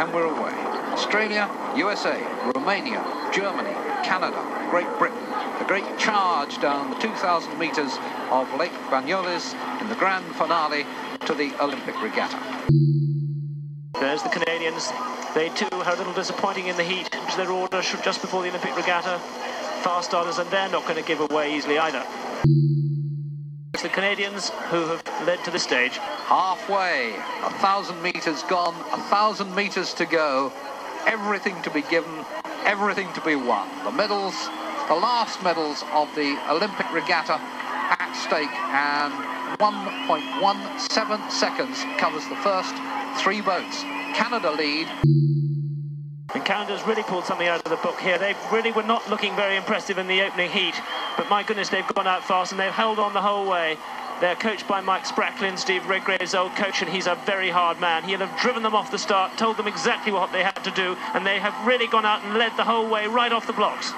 and we're away. Australia, USA, Romania, Germany, Canada, Great Britain. A great charge down the 2,000 metres of Lake Banyoles in the grand finale to the Olympic regatta. There's the Canadians. They too are a little disappointing in the heat, which their order should just before the Olympic regatta. Fast starters, and they're not going to give away easily either. It's the Canadians who have led to the stage. Halfway, a thousand metres gone, a thousand metres to go. Everything to be given, everything to be won. The medals, the last medals of the Olympic regatta at stake, and 1.17 seconds covers the first three boats. Canada lead. And Canada's really pulled something out of the book here. They really were not looking very impressive in the opening heat, but my goodness, they've gone out fast and they've held on the whole way. They're coached by Mike Spracklen, Steve Redgrave's old coach, and he's a very hard man. He'll have driven them off the start, told them exactly what they had to do, and they have really gone out and led the whole way right off the blocks.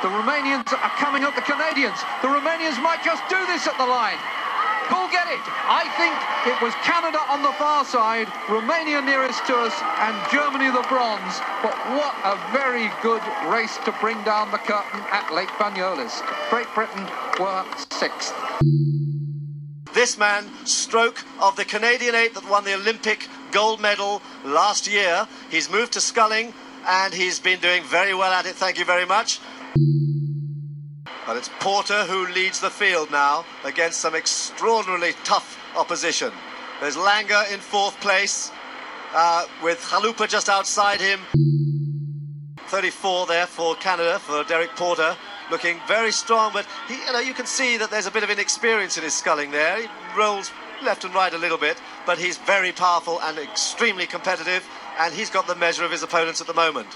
The Romanians are coming up the Canadians. The Romanians might just do this at the line. Go get it. I think it was Canada on the far side, Romania nearest to us, and Germany the bronze. But what a very good race to bring down the curtain at Lake Banyoles. Great Britain were sixth. This man, stroke of the Canadian eight that won the Olympic gold medal last year. He's moved to sculling and he's been doing very well at it. Thank you very much. But it's Porter who leads the field now against some extraordinarily tough opposition. There's Lange in fourth place uh, with Chalupa just outside him. 34 there for Canada, for Derek Porter. Looking very strong, but he, you know, you can see that there's a bit of inexperience in his sculling there. He rolls left and right a little bit, but he's very powerful and extremely competitive, and he's got the measure of his opponents at the moment.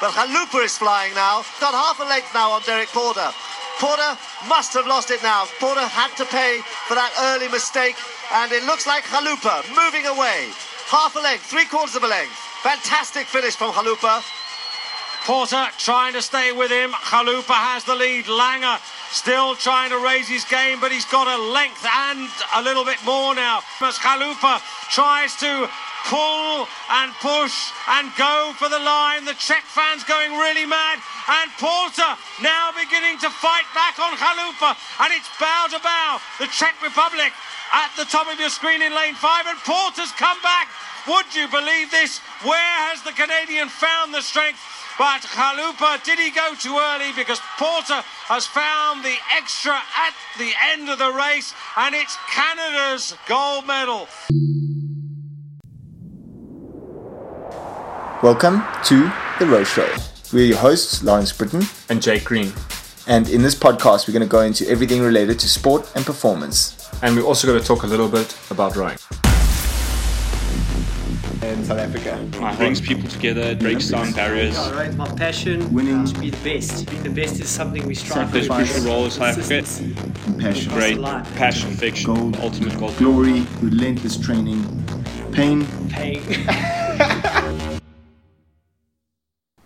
But Chalupa is flying now. Got half a length now on Derek Porter. Porter must have lost it now. Porter had to pay for that early mistake. And it looks like Chalupa moving away. Half a length, three quarters of a length. Fantastic finish from Chalupa. Porter trying to stay with him. Chalupa has the lead. Lange still trying to raise his game, but he's got a length and a little bit more now. Chalupa tries to pull and push and go for the line. The Czech fans going really mad. And Porter now beginning to fight back on Chalupa. And it's bow to bow. The Czech Republic at the top of your screen in lane five. And Porter's come back. Would you believe this? Where has the Canadian found the strength? But Chalupa, did he go too early? Because Porter has found the extra at the end of the race, and it's Canada's gold medal. Welcome to The Row Show. We're your hosts, Lawrence Brittain and Jake Green. And in this podcast, we're going to go into everything related to sport and performance. And we're also going to talk a little bit about rowing. In South Africa, it brings people together, it breaks down barriers. Yeah, right. My passion, winning, to be the best. To be the best is something we strive for. There's crucial role in South Africa. Passion, great passion, fiction, gold, ultimate goal. Glory, relentless training, pain, pain.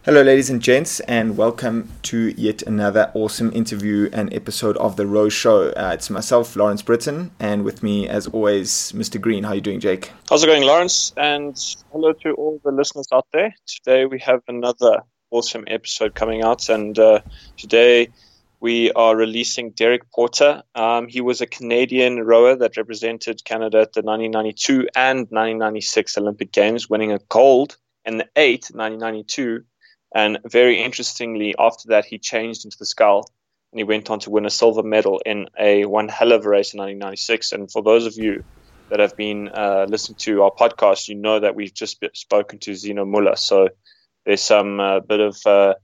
Hello, ladies and gents, and welcome to yet another awesome interview and episode of the Row Show. Uh, it's myself, Lawrence Brittain, and with me, as always, Mr. Green. How are you doing, Jake? How's it going, Lawrence? And hello to all the listeners out there. Today we have another awesome episode coming out, and uh, today we are releasing Derek Porter. Um, he was a Canadian rower that represented Canada at the 1992 and 1996 Olympic Games, winning a gold in the eight 1992 and very interestingly, after that, he changed into the scull and he went on to win a silver medal in a one hell of a race in 1996. And for those of you that have been uh, listening to our podcast, you know that we've just spoken to Xeno Muller. So there's some uh, bit of, uh,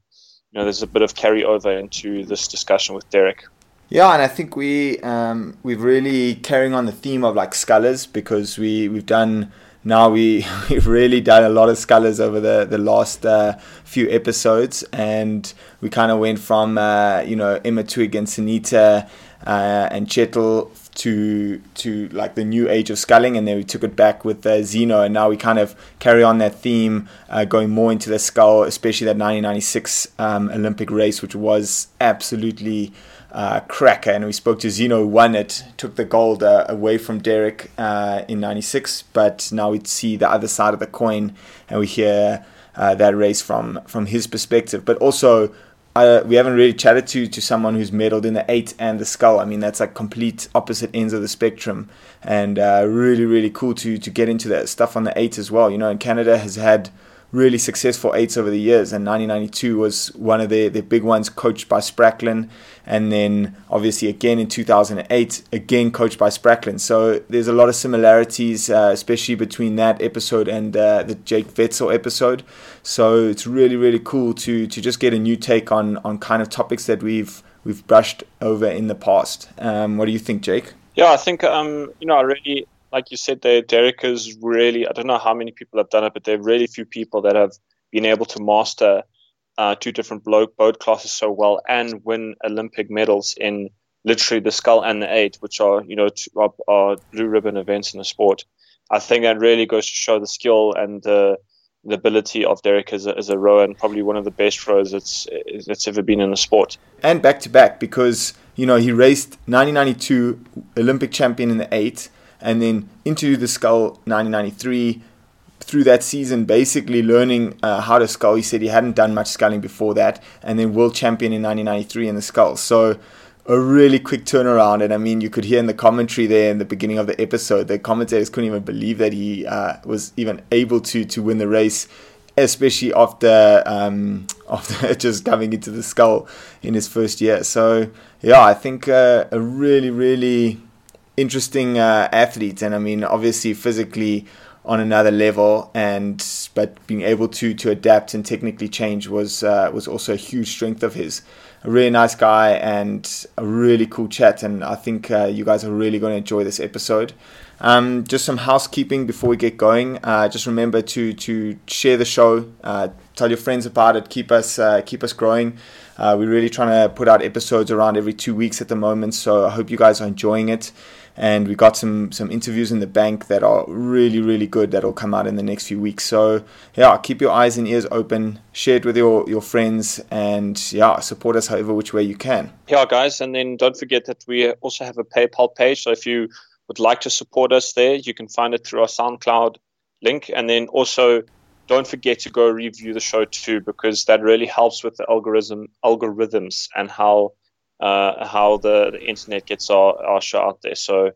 you know, there's a bit of carryover into this discussion with Derek. Yeah, and I think we um, we've really carrying on the theme of like scullers because we we've done now we we've really done a lot of scullers over the the last uh, few episodes, and we kind of went from uh, you know Emma Twigg and Sanita uh, and Kjetil to to like the new age of sculling, and then we took it back with uh, Xeno, and now we kind of carry on that theme, uh, going more into the scull, especially that 1996 um, Olympic race, which was absolutely uh, cracker. And we spoke to Xeno, who won it, took the gold uh, away from Derek uh, in '96. But now we'd see the other side of the coin, and we hear uh, that race from from his perspective. But also, uh, we haven't really chatted to to someone who's medaled in the eight and the scull. I mean, that's like complete opposite ends of the spectrum, and uh, really, really cool to to get into that stuff on the eight as well. You know, and Canada has had really successful eights over the years, and 1992 was one of their, their big ones, coached by Spracklen, and then obviously again in 2008, again coached by Spracklen. So there's a lot of similarities, uh, especially between that episode and uh, the Jake Wetzel episode. So it's really really cool to to just get a new take on on kind of topics that we've we've brushed over in the past. Um, what do you think, Jake? Yeah, I think um, you know I really like you said there, Derek is really, I don't know how many people have done it, but there are really few people that have been able to master uh, two different boat classes so well and win Olympic medals in literally the scull and the eight, which are, you know, two, are, are, blue ribbon events in the sport. I think that really goes to show the skill and the, the ability of Derek as a, as a rower and probably one of the best rowers that's, that's ever been in the sport. And back to back because, you know, he raced 1992 Olympic champion in the eight and then into the scull 1993 through that season, basically learning uh, how to scull. He said he hadn't done much sculling before that, and then world champion in 1993 in the scull. So a really quick turnaround. And I mean, you could hear in the commentary there in the beginning of the episode, the commentators couldn't even believe that he uh, was even able to to win the race, especially after um, after just coming into the scull in his first year. So yeah, I think uh, a really really interesting uh, athlete, and I mean, obviously physically on another level, and but being able to to adapt and technically change was uh, was also a huge strength of his. A really nice guy and a really cool chat, and I think uh, you guys are really going to enjoy this episode. Um, just some housekeeping before we get going. Uh, just remember to to share the show, uh, tell your friends about it, keep us uh, keep us growing. Uh, we're really trying to put out episodes around every two weeks at the moment, so I hope you guys are enjoying it. And we got some some interviews in the bank that are really really good that'll come out in the next few weeks. So yeah keep your eyes and ears open. Share it with your your friends and yeah support us however which way you can. Yeah guys and then don't forget that we also have a paypal page. So if you would like to support us there you can find it through our soundcloud link and then also don't forget to go review the show too because that really helps with the algorithm algorithms and how uh, how the, the, internet gets our, our show out there. So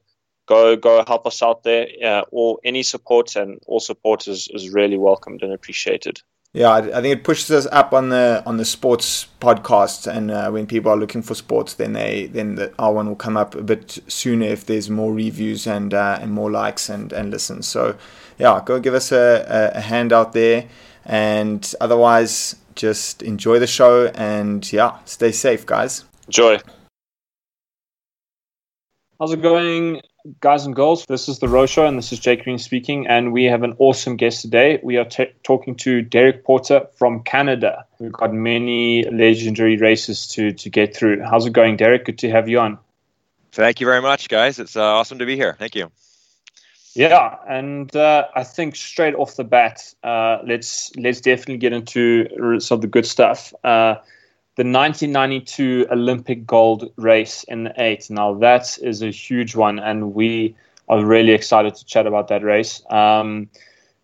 go go help us out there. Yeah, or any support and all support is, is really welcomed and appreciated. Yeah, I think it pushes us up on the on the sports podcast, and uh, when people are looking for sports, then they then the, our one will come up a bit sooner if there's more reviews and uh, and more likes and and listens. So, yeah, go give us a, a, hand out there, and otherwise, just enjoy the show and yeah, stay safe, guys. Joy. How's it going, guys and girls? This is the Row Show, and this is Jake Green speaking. And we have an awesome guest today. We are t- talking to Derek Porter from Canada. We've got many legendary races to to get through. How's it going, Derek? Good to have you on. Thank you very much, guys. It's uh, awesome to be here. Thank you. Yeah, and uh, I think straight off the bat, uh, let's let's definitely get into some of the good stuff. The 1992 Olympic gold race in the eight. Now that is a huge one, and we are really excited to chat about that race. Um,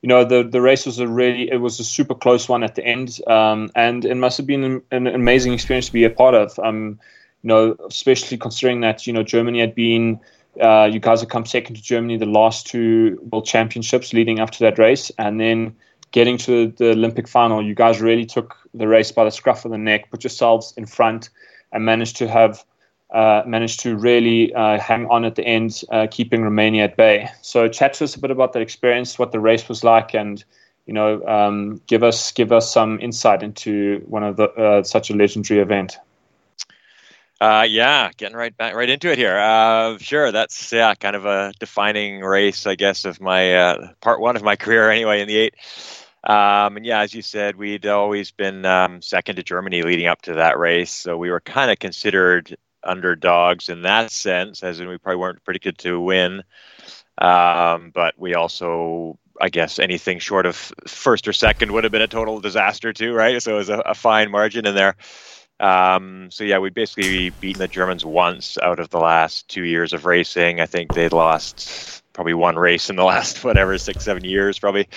you know, the the race was a really it was a super close one at the end, um, and it must have been an, an, amazing experience to be a part of. Um, you know, especially considering that you know Germany had been. Uh, you guys have come second to Germany the last two World Championships leading up to that race, and then getting to the Olympic final, you guys really took the race by the scruff of the neck, put yourselves in front, and managed to have uh, managed to really uh, hang on at the end, uh, keeping Romania at bay. So, chat to us a bit about that experience, what the race was like, and you know, um, give us give us some insight into one of the uh, such a legendary event. Uh, yeah, getting right back right into it here. Uh, sure, that's yeah, kind of a defining race, I guess, of my uh, part one of my career anyway in the eight. Um, and yeah, as you said, we'd always been um, second to Germany leading up to that race, so we were kind of considered underdogs in that sense, as in we probably weren't predicted to win. Um, but we also, I guess, anything short of first or second would have been a total disaster too, right? So it was a, a fine margin in there. Um, so yeah, we'd basically beaten the Germans once out of the last two years of racing. I think they'd lost probably one race in the last whatever six seven years probably.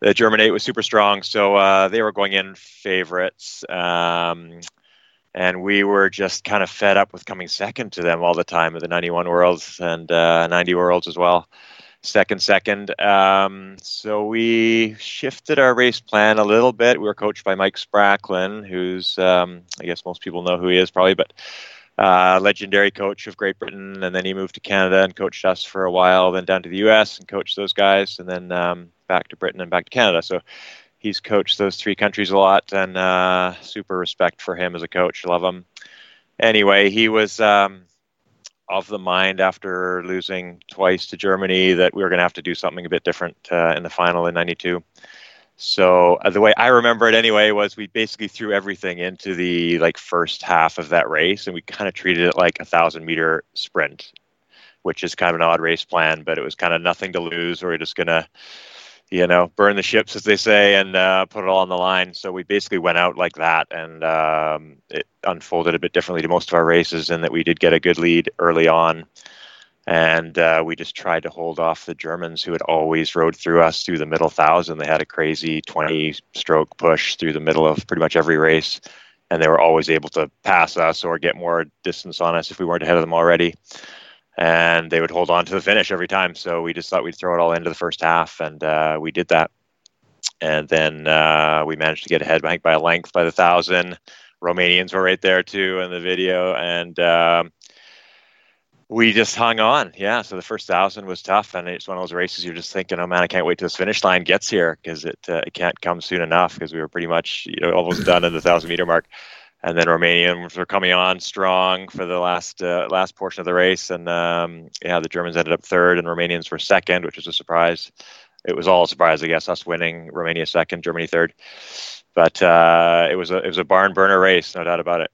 The German eight was super strong, so uh, they were going in favorites. Um, and we were just kind of fed up with coming second to them all the time at the 91 Worlds and uh, 90 Worlds as well. Second, second. Um, so we shifted our race plan a little bit. We were coached by Mike Spracklen, who's, um, I guess most people know who he is probably, but uh, legendary coach of Great Britain. And then he moved to Canada and coached us for a while, then down to the US and coached those guys, and then um, back to Britain and back to Canada. So he's coached those three countries a lot, and uh, super respect for him as a coach. Love him. Anyway, he was um, of the mind after losing twice to Germany that we were going to have to do something a bit different uh, in the final in '92. So uh, the way I remember it anyway was we basically threw everything into the like first half of that race, and we kind of treated it like a thousand meter sprint, which is kind of an odd race plan, but it was kind of nothing to lose. We're just gonna you know, burn the ships, as they say, and uh, put it all on the line. So we basically went out like that, and um, it unfolded a bit differently to most of our races, in that we did get a good lead early on, and uh, we just tried to hold off the Germans, who had always rode through us through the middle thousand. They had a crazy 20-stroke push through the middle of pretty much every race, and they were always able to pass us or get more distance on us if we weren't ahead of them already and they would hold on to the finish every time. So we just thought we'd throw it all into the first half, and uh, we did that. And then uh, we managed to get ahead, I by a length by the thousand. Romanians were right there too in the video, and um, we just hung on. Yeah, so the first thousand was tough, and it's one of those races you're just thinking, "Oh man, I can't wait till this finish line gets here because it uh, it can't come soon enough." Because we were pretty much you know almost done in the thousand meter mark and then Romanians were coming on strong for the last uh, last portion of the race, and um, yeah, the Germans ended up third, and Romanians were second, which was a surprise. It was all a surprise, I guess, us winning, Romania second, Germany third, but uh, it was a it was a barn burner race, no doubt about it.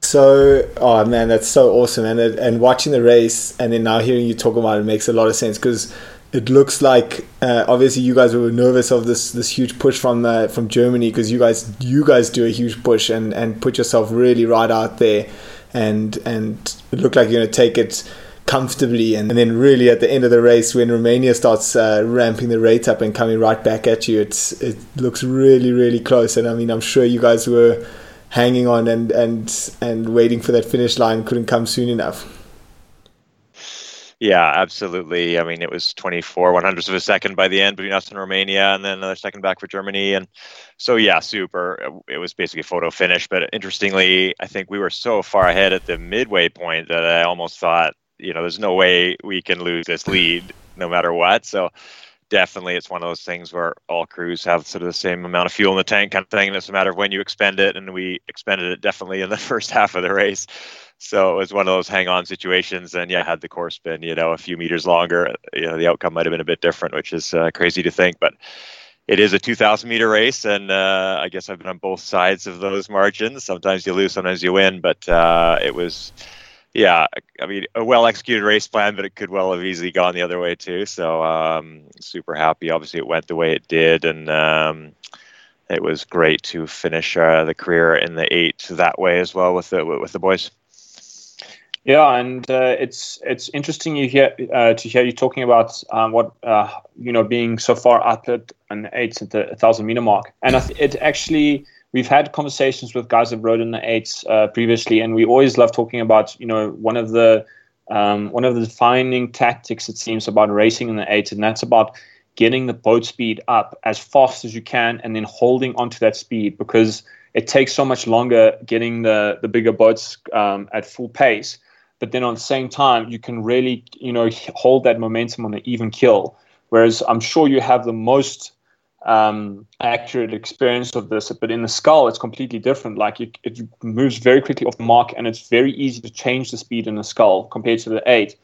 So, oh man, that's so awesome, and and watching the race, and then now hearing you talk about it makes a lot of sense because it looks like uh, obviously you guys were nervous of this this huge push from uh, from Germany because you guys you guys do a huge push and and put yourself really right out there and and it looked like you're to take it comfortably and, and, then really at the end of the race when Romania starts uh, ramping the rate up and coming right back at you it's it looks really really close. And I mean I'm sure you guys were hanging on and and and waiting for that finish line couldn't come soon enough yeah, absolutely. I mean, it was 24 one hundredths of a second by the end between us and Romania, and then another second back for Germany. And so, yeah, super. It was basically a photo finish. But interestingly, I think we were so far ahead at the midway point that I almost thought, you know, there's no way we can lose this lead no matter what. So, definitely, it's one of those things where all crews have sort of the same amount of fuel in the tank kind of thing. And It's a matter of when you expend it, and we expended it definitely in the first half of the race. So it was one of those hang on situations. And yeah, had the course been, you know, a few meters longer, you know, the outcome might have been a bit different, which is uh, crazy to think. But it is a 2,000 meter race. And uh, I guess I've been on both sides of those margins. Sometimes you lose, sometimes you win. But uh, it was, yeah, I mean, a well executed race plan, but it could well have easily gone the other way too. So um, super happy. Obviously, it went the way it did. And, um, it was great to finish uh, the career in the eight that way as well with the with the boys. Yeah, and uh, it's it's interesting you hear uh, to hear you talking about um, what uh, you know being so far up at an eight at the thousand meter mark, and it actually we've had conversations with guys that rode in the eights uh, previously, and we always love talking about you know one of the um, one of the defining tactics it seems about racing in the eights, and that's about getting the boat speed up as fast as you can, and then holding onto that speed because it takes so much longer getting the the bigger boats um, at full pace but then on the same time you can really you know hold that momentum on an even kill whereas i'm sure you have the most um, accurate experience of this but in the scull it's completely different. Like it, it moves very quickly off the mark and it's very easy to change the speed in the scull compared to the 8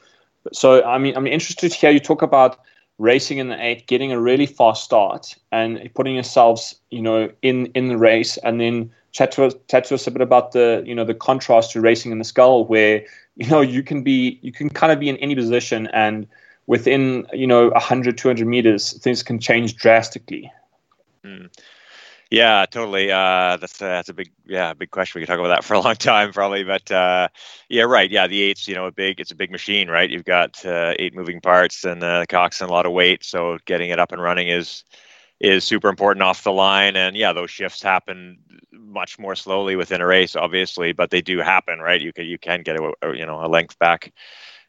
so i mean i'm interested to hear you talk about racing in the 8 getting a really fast start and putting yourselves you know in in the race and then chat to us, chat to us a bit about the you know the contrast to racing in the scull, where you know you can be you can kind of be in any position and within you know 100 200 meters things can change drastically mm. Yeah, totally. Uh, that's uh, that's a big yeah big question. We could talk about that for a long time probably, but uh, yeah, right. Yeah, the eight's you know a big it's a big machine, right? You've got uh, eight moving parts and uh, the and a lot of weight, so getting it up and running is is super important off the line. And yeah, those shifts happen much more slowly within a race, obviously, but they do happen, right? You can you can get a, a you know a length back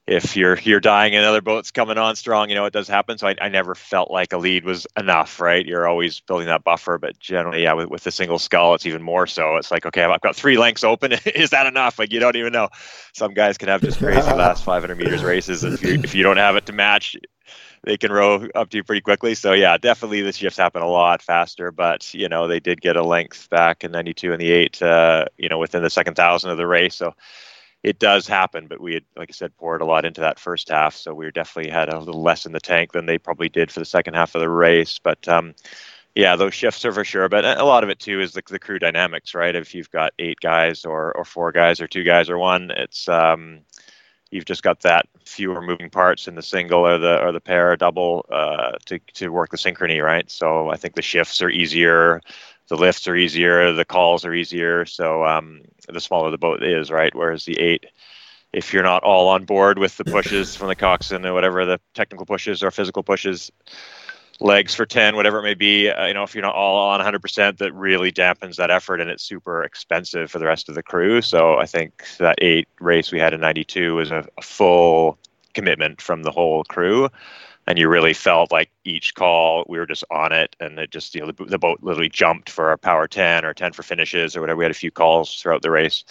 if you're you're dying and other boats coming on strong, you know it does happen. So I, I never felt like a lead was enough, right? You're always building that buffer, but generally, yeah, with, with the single scull, it's even more so. It's like, okay, I've got three lengths open. Is that enough? Like you don't even know. Some guys can have just crazy last 500 meters races. If you if you don't have it to match, they can row up to you pretty quickly. So yeah, definitely the shifts happen a lot faster. But you know they did get a length back in '92 and the eight, uh, you know, within the second thousand of the race. So it does happen, but we had, like I said, poured a lot into that first half, so we definitely had a little less in the tank than they probably did for the second half of the race. But um, yeah, those shifts are for sure. But a lot of it too is the, the crew dynamics, right? If you've got eight guys or or four guys or two guys or one, it's um, you've just got that fewer moving parts in the single or the or the pair or double uh, to to work the synchrony, right? So I think the shifts are easier the lifts are easier, the calls are easier. So um, the smaller the boat is, right? Whereas the eight, if you're not all on board with the pushes from the coxswain or whatever the technical pushes or physical pushes, legs for 10, whatever it may be, uh, you know, if you're not all on 100%, that really dampens that effort and it's super expensive for the rest of the crew. So I think that eight race we had in 92 was a, a full commitment from the whole crew and you really felt like each call we were just on it and it just you know the, the, boat literally jumped for a power 10 or 10 for finishes or whatever we had a few calls throughout the race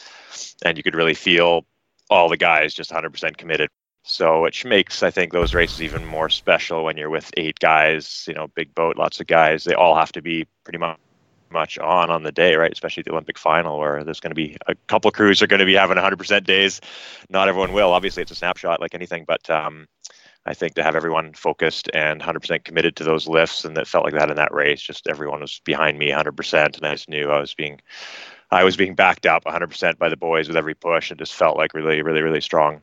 and you could really feel all the guys just 100% committed so which makes i think those races even more special when you're with eight guys you know big boat lots of guys they all have to be pretty much much on on the day, right? Especially the Olympic final, where there's going to be a couple crews are going to be having 100% days. Not everyone will. Obviously, it's a snapshot like anything, but um, I think to have everyone focused and 100% committed to those lifts, and that felt like that in that race. Just everyone was behind me 100%, and I just knew I was being, I was being backed up 100% by the boys with every push, and just felt like really, really, really strong.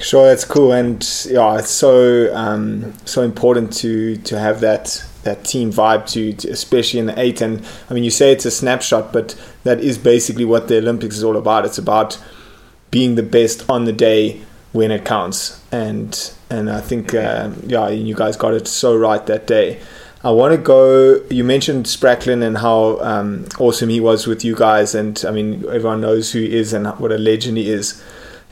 Sure, that's cool, and yeah, it's so um, so important to to have that that team vibe to, to, especially in the eight. And I mean, you say it's a snapshot, but that is basically what the Olympics is all about. It's about being the best on the day when it counts. And and I think uh, yeah, you guys got it so right that day. I want to go. You mentioned Spracklen and how um, awesome he was with you guys, and I mean everyone knows who he is and what a legend he is.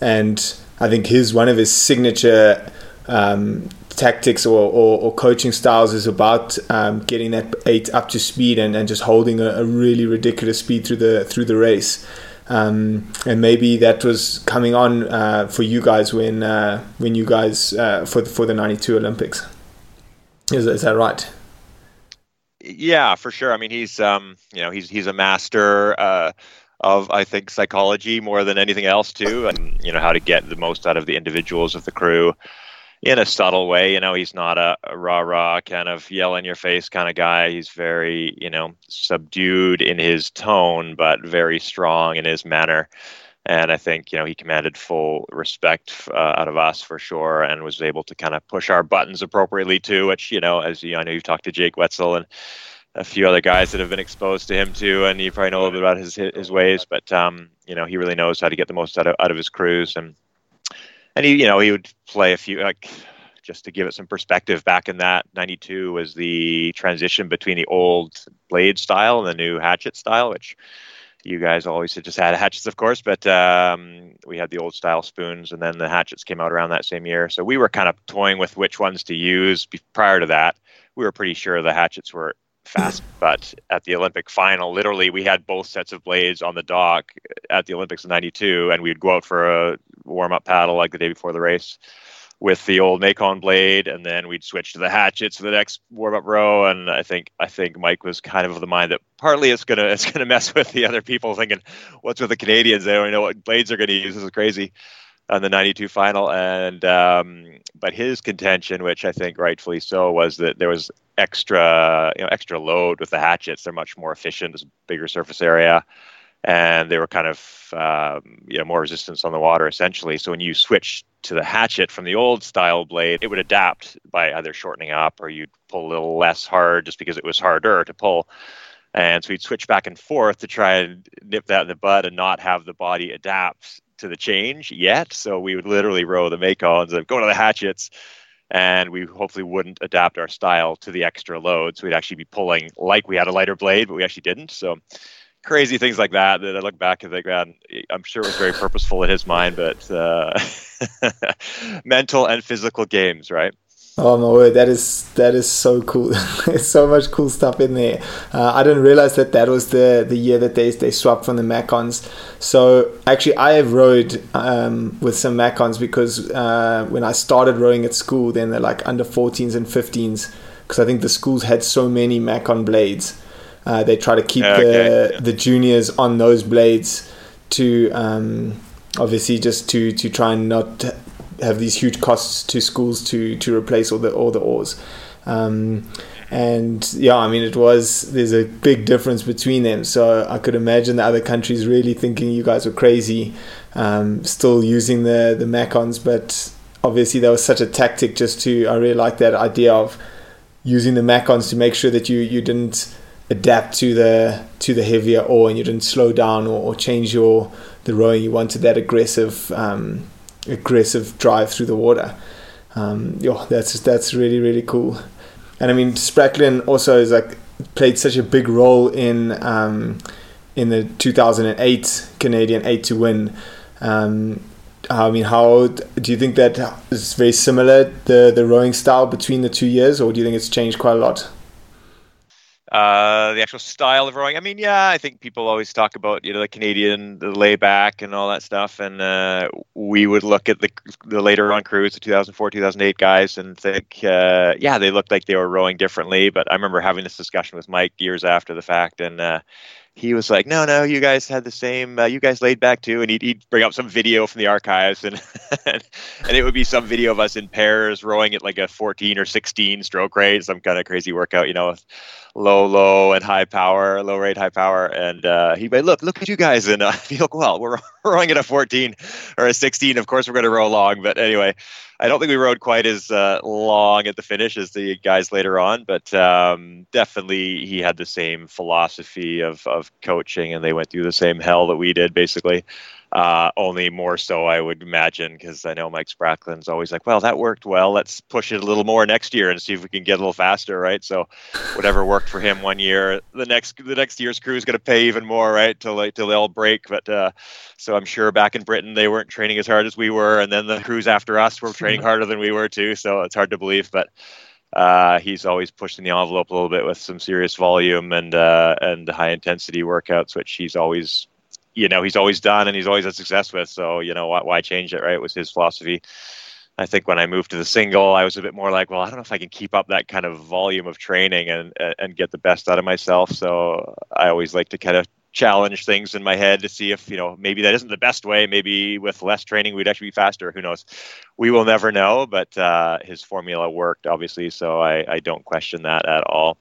And I think his one of his signature um, tactics or, or, or, coaching styles is about um, getting that eight up to speed and, and just holding a, a, really ridiculous speed through the through the race. Um, and maybe that was coming on uh, for you guys when uh, when you guys uh, for the, for the '92 Olympics. Is, is that right? Yeah, for sure. I mean, he's um, you know he's he's a master uh, of I think psychology more than anything else too, and you know how to get the most out of the individuals of the crew in a subtle way. You know, he's not a, rah rah kind of yell in your face kind of guy. He's very, you know, subdued in his tone, but very strong in his manner. And I think, you know, he commanded full respect uh, out of us for sure and was able to kind of push our buttons appropriately too, which, you know, as you, I know you've talked to Jake Wetzel and a few other guys that have been exposed to him too, and you probably know a little bit about his his ways. But um, you know, he really knows how to get the most out of out of his crews, and and he, you know, he would play a few like just to give it some perspective. Back in that '92 was the transition between the old blade style and the new hatchet style, which you guys always just had hatchets, of course, but um, we had the old style spoons, and then the hatchets came out around that same year. So we were kind of toying with which ones to use. Prior to that, we were pretty sure the hatchets were fast. But at the Olympic final, literally, we had both sets of blades on the dock at the Olympics in '92, and we'd go out for a warm up paddle like the day before the race with the old Macon blade, and then we'd switch to the hatchets for the next warm up row. And I think I think Mike was kind of of the mind that partly it's gonna it's gonna mess with the other people thinking, what's with the Canadians? They don't know what blades they're gonna use. This is crazy on the 92 final and um, but his contention which i think rightfully so was that there was extra you know extra load with the hatchets they're much more efficient there's bigger surface area and they were kind of um, you know more resistance on the water essentially. So when you switch to the hatchet from the old style blade, it would adapt by either shortening up or you'd pull a little less hard just because it was harder to pull. And so we'd switch back and forth to try and nip that in the bud and not have the body adapt to the change yet. So we would literally row the Macons and go to the hatchets, and we hopefully wouldn't adapt our style to the extra load. So we'd actually be pulling like we had a lighter blade, but we actually didn't. So crazy things like that that I look back and think, man, I'm sure it was very purposeful in his mind, but uh, mental and physical games, right? Oh my word, that is that is so cool. There's so much cool stuff in there. Uh, I didn't realize that that was the the year that they they swapped from the Macons. So actually, I have rowed um, with some Macons because uh, when I started rowing at school, then they're like under 14s and 15s because I think the schools had so many Macon blades. Uh, they try to keep okay, the yeah. the juniors on those blades to um, obviously just to to try and not have these huge costs to schools to to replace all the all the oars. Um, and yeah, I mean, it was there's a big difference between them. So I could imagine the other countries really thinking you guys were crazy, um, still using the the Macons, but obviously that was such a tactic just to. I really like that idea of using the Macons to make sure that you you didn't adapt to the to the heavier oar and you didn't slow down or, or change your the rowing. You wanted that aggressive um, aggressive drive through the water. Um, yo, that's that's really really cool. And I mean, Spracklen also is like played such a big role in um, in the 2008 Canadian eight to win. Um, I mean, how do you think that is very similar the the rowing style between the two years, or do you think it's changed quite a lot? Uh, the actual style of rowing. I mean, yeah, I think people always talk about you know the Canadian, the layback, and all that stuff. And uh, we would look at the the later on crews, the 2004, 2008 guys, and think, uh, yeah, they looked like they were rowing differently. But I remember having this discussion with Mike years after the fact, and uh, he was like, "No, no, you guys had the same. Uh, you guys laid back too." And he'd, he'd bring up some video from the archives, and and it would be some video of us in pairs rowing at like a 14 or 16 stroke rate, some kind of crazy workout, you know, low, low, and high power, low rate, high power. And uh, he'd be, like, "Look, look at you guys!" And uh, be like, "Well, we're rowing at a 14 or a 16. Of course, we're going to row long." But anyway, I don't think we rode quite as uh, long at the finish as the guys later on, but um, definitely he had the same philosophy of, of coaching, and they went through the same hell that we did, basically. Uh, only more so, I would imagine, because I know Mike Spracklen's always like, "Well, that worked well. Let's push it a little more next year and see if we can get a little faster, right?" So, whatever worked for him one year, the next the next year's crew is going to pay even more, right? Till they, till they all break. But uh, so I'm sure back in Britain they weren't training as hard as we were, and then the crews after us were training harder than we were too. So it's hard to believe, but. Uh, he's always pushing the envelope a little bit with some serious volume and uh, and high intensity workouts, which he's always you know he's always done and he's always had success with. So you know why, why change it, right? It was his philosophy. I think when I moved to the single, I was a bit more like, well, I don't know if I can keep up that kind of volume of training and and get the best out of myself. So I always like to kind of challenge things in my head to see if you know maybe that isn't the best way. Maybe with less training, we'd actually be faster. Who knows? We will never know. But uh, his formula worked, obviously, so I, I don't question that at all.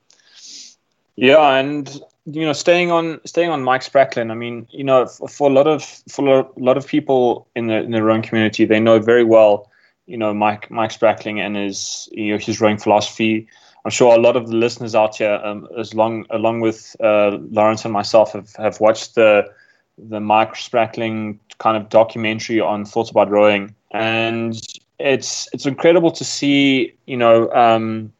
Yeah, and you know, staying on staying on Mike Spracklen. I mean, you know, for, a lot of for a lot of people in the in the rowing community, they know very well, you know, Mike Mike Spracklen and his you know his rowing philosophy. I'm sure a lot of the listeners out here, um, as long along with uh, Lawrence and myself, have, have watched the the Mike Spracklen kind of documentary on thoughts about rowing, and it's it's incredible to see, you know. Um,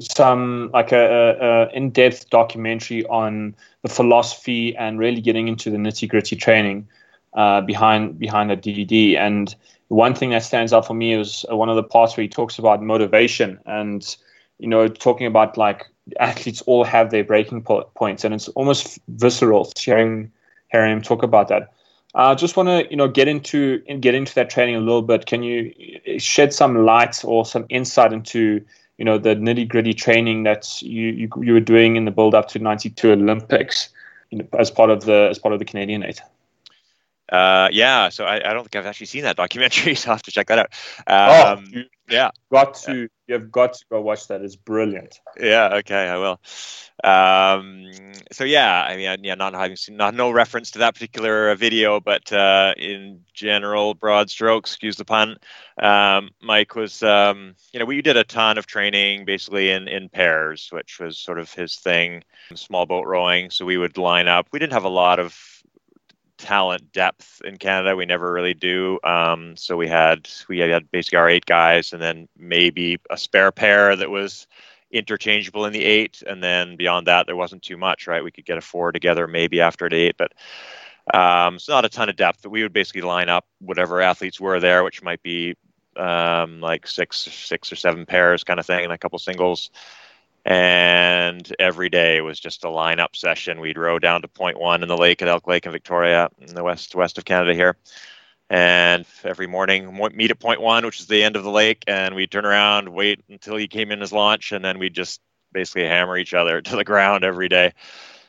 some like a, a, in-depth documentary on the philosophy and really getting into the nitty-gritty training uh, behind behind the DVD. And one thing that stands out for me is uh, one of the parts where he talks about motivation and you know talking about like athletes all have their breaking po- points, and it's almost visceral hearing hearing him talk about that. I uh, just want to you know get into get into that training a little bit. Can you shed some light or some insight into you know the nitty gritty training that you, you, you were doing in the build up to '92 Olympics you know, as part of the as part of the Canadian eight. Uh, yeah, so I, I, don't think I've actually seen that documentary, so I have to check that out. Oh, um, oh, you, yeah, got to you have got to go watch that. It's brilliant. Yeah, okay, I will. Um, so yeah, I mean, yeah, not having seen, not no reference to that particular video, but uh, in general, broad strokes, excuse the pun. Um, Mike was, um, you know, we did a ton of training basically in in pairs, which was sort of his thing. Small boat rowing, so we would line up. We didn't have a lot of talent depth in Canada. We never really do. Um, so we had we had basically our eight guys, and then maybe a spare pair that was interchangeable in the eight, and then beyond that, there wasn't too much. Right, we could get a four together maybe after the eight, but um, it's not a ton of depth. We would basically line up whatever athletes were there, which might be um, like six, six or seven pairs kind of thing, and a couple singles. And every day was just a lineup session. We'd row down to point one in the lake at Elk Lake in Victoria, in the west west of Canada here and every morning meet at point one, which is the end of the lake, and we'd turn around, wait until he came in his launch, and then we'd just basically hammer each other to the ground every day.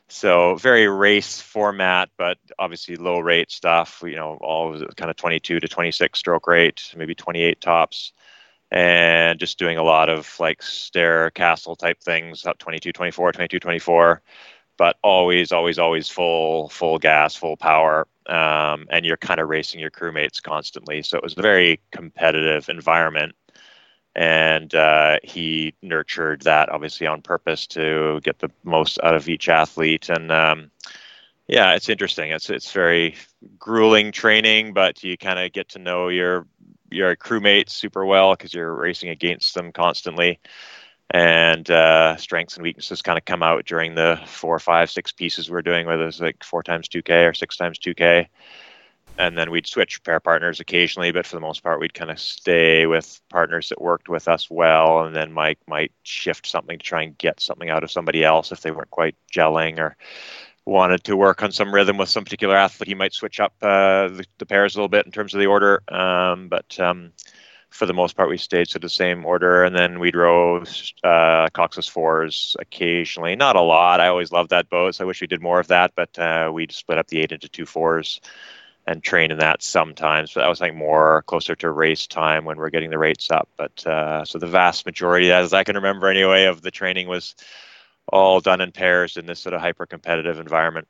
So very race format, but obviously low rate stuff. You know, all kind of 22 to 26 stroke rate, maybe 28 tops, and just doing a lot of like stair castle type things, up 22, 24, 22, 24 but always, always, always full, full gas, full power, um, and you're kind of racing your crewmates constantly. So it was a very competitive environment, and uh, he nurtured that obviously on purpose to get the most out of each athlete. And um, yeah, it's interesting. It's it's very grueling training, but you kind of get to know your your crewmates super well because you're racing against them constantly and uh, strengths and weaknesses kind of come out during the four, five, six pieces we're doing, whether it's like four times 2K or six times 2K. And then we'd switch pair partners occasionally, but for the most part, we'd kind of stay with partners that worked with us well. And then Mike might shift something to try and get something out of somebody else if they weren't quite gelling or wanted to work on some rhythm with some particular athlete. He might switch up uh, the, the, pairs a little bit in terms of the order. Um, but um, for the most part, we stayed to the same order, and then we'd row uh, Cox's fours occasionally. Not a lot. I always loved that boat, so I wish we did more of that. But uh, we'd split up the eight into two fours and train in that sometimes. But that was like more closer to race time when we're getting the rates up. But uh, so the vast majority, as I can remember anyway, of the training was all done in pairs in this sort of hyper competitive environment.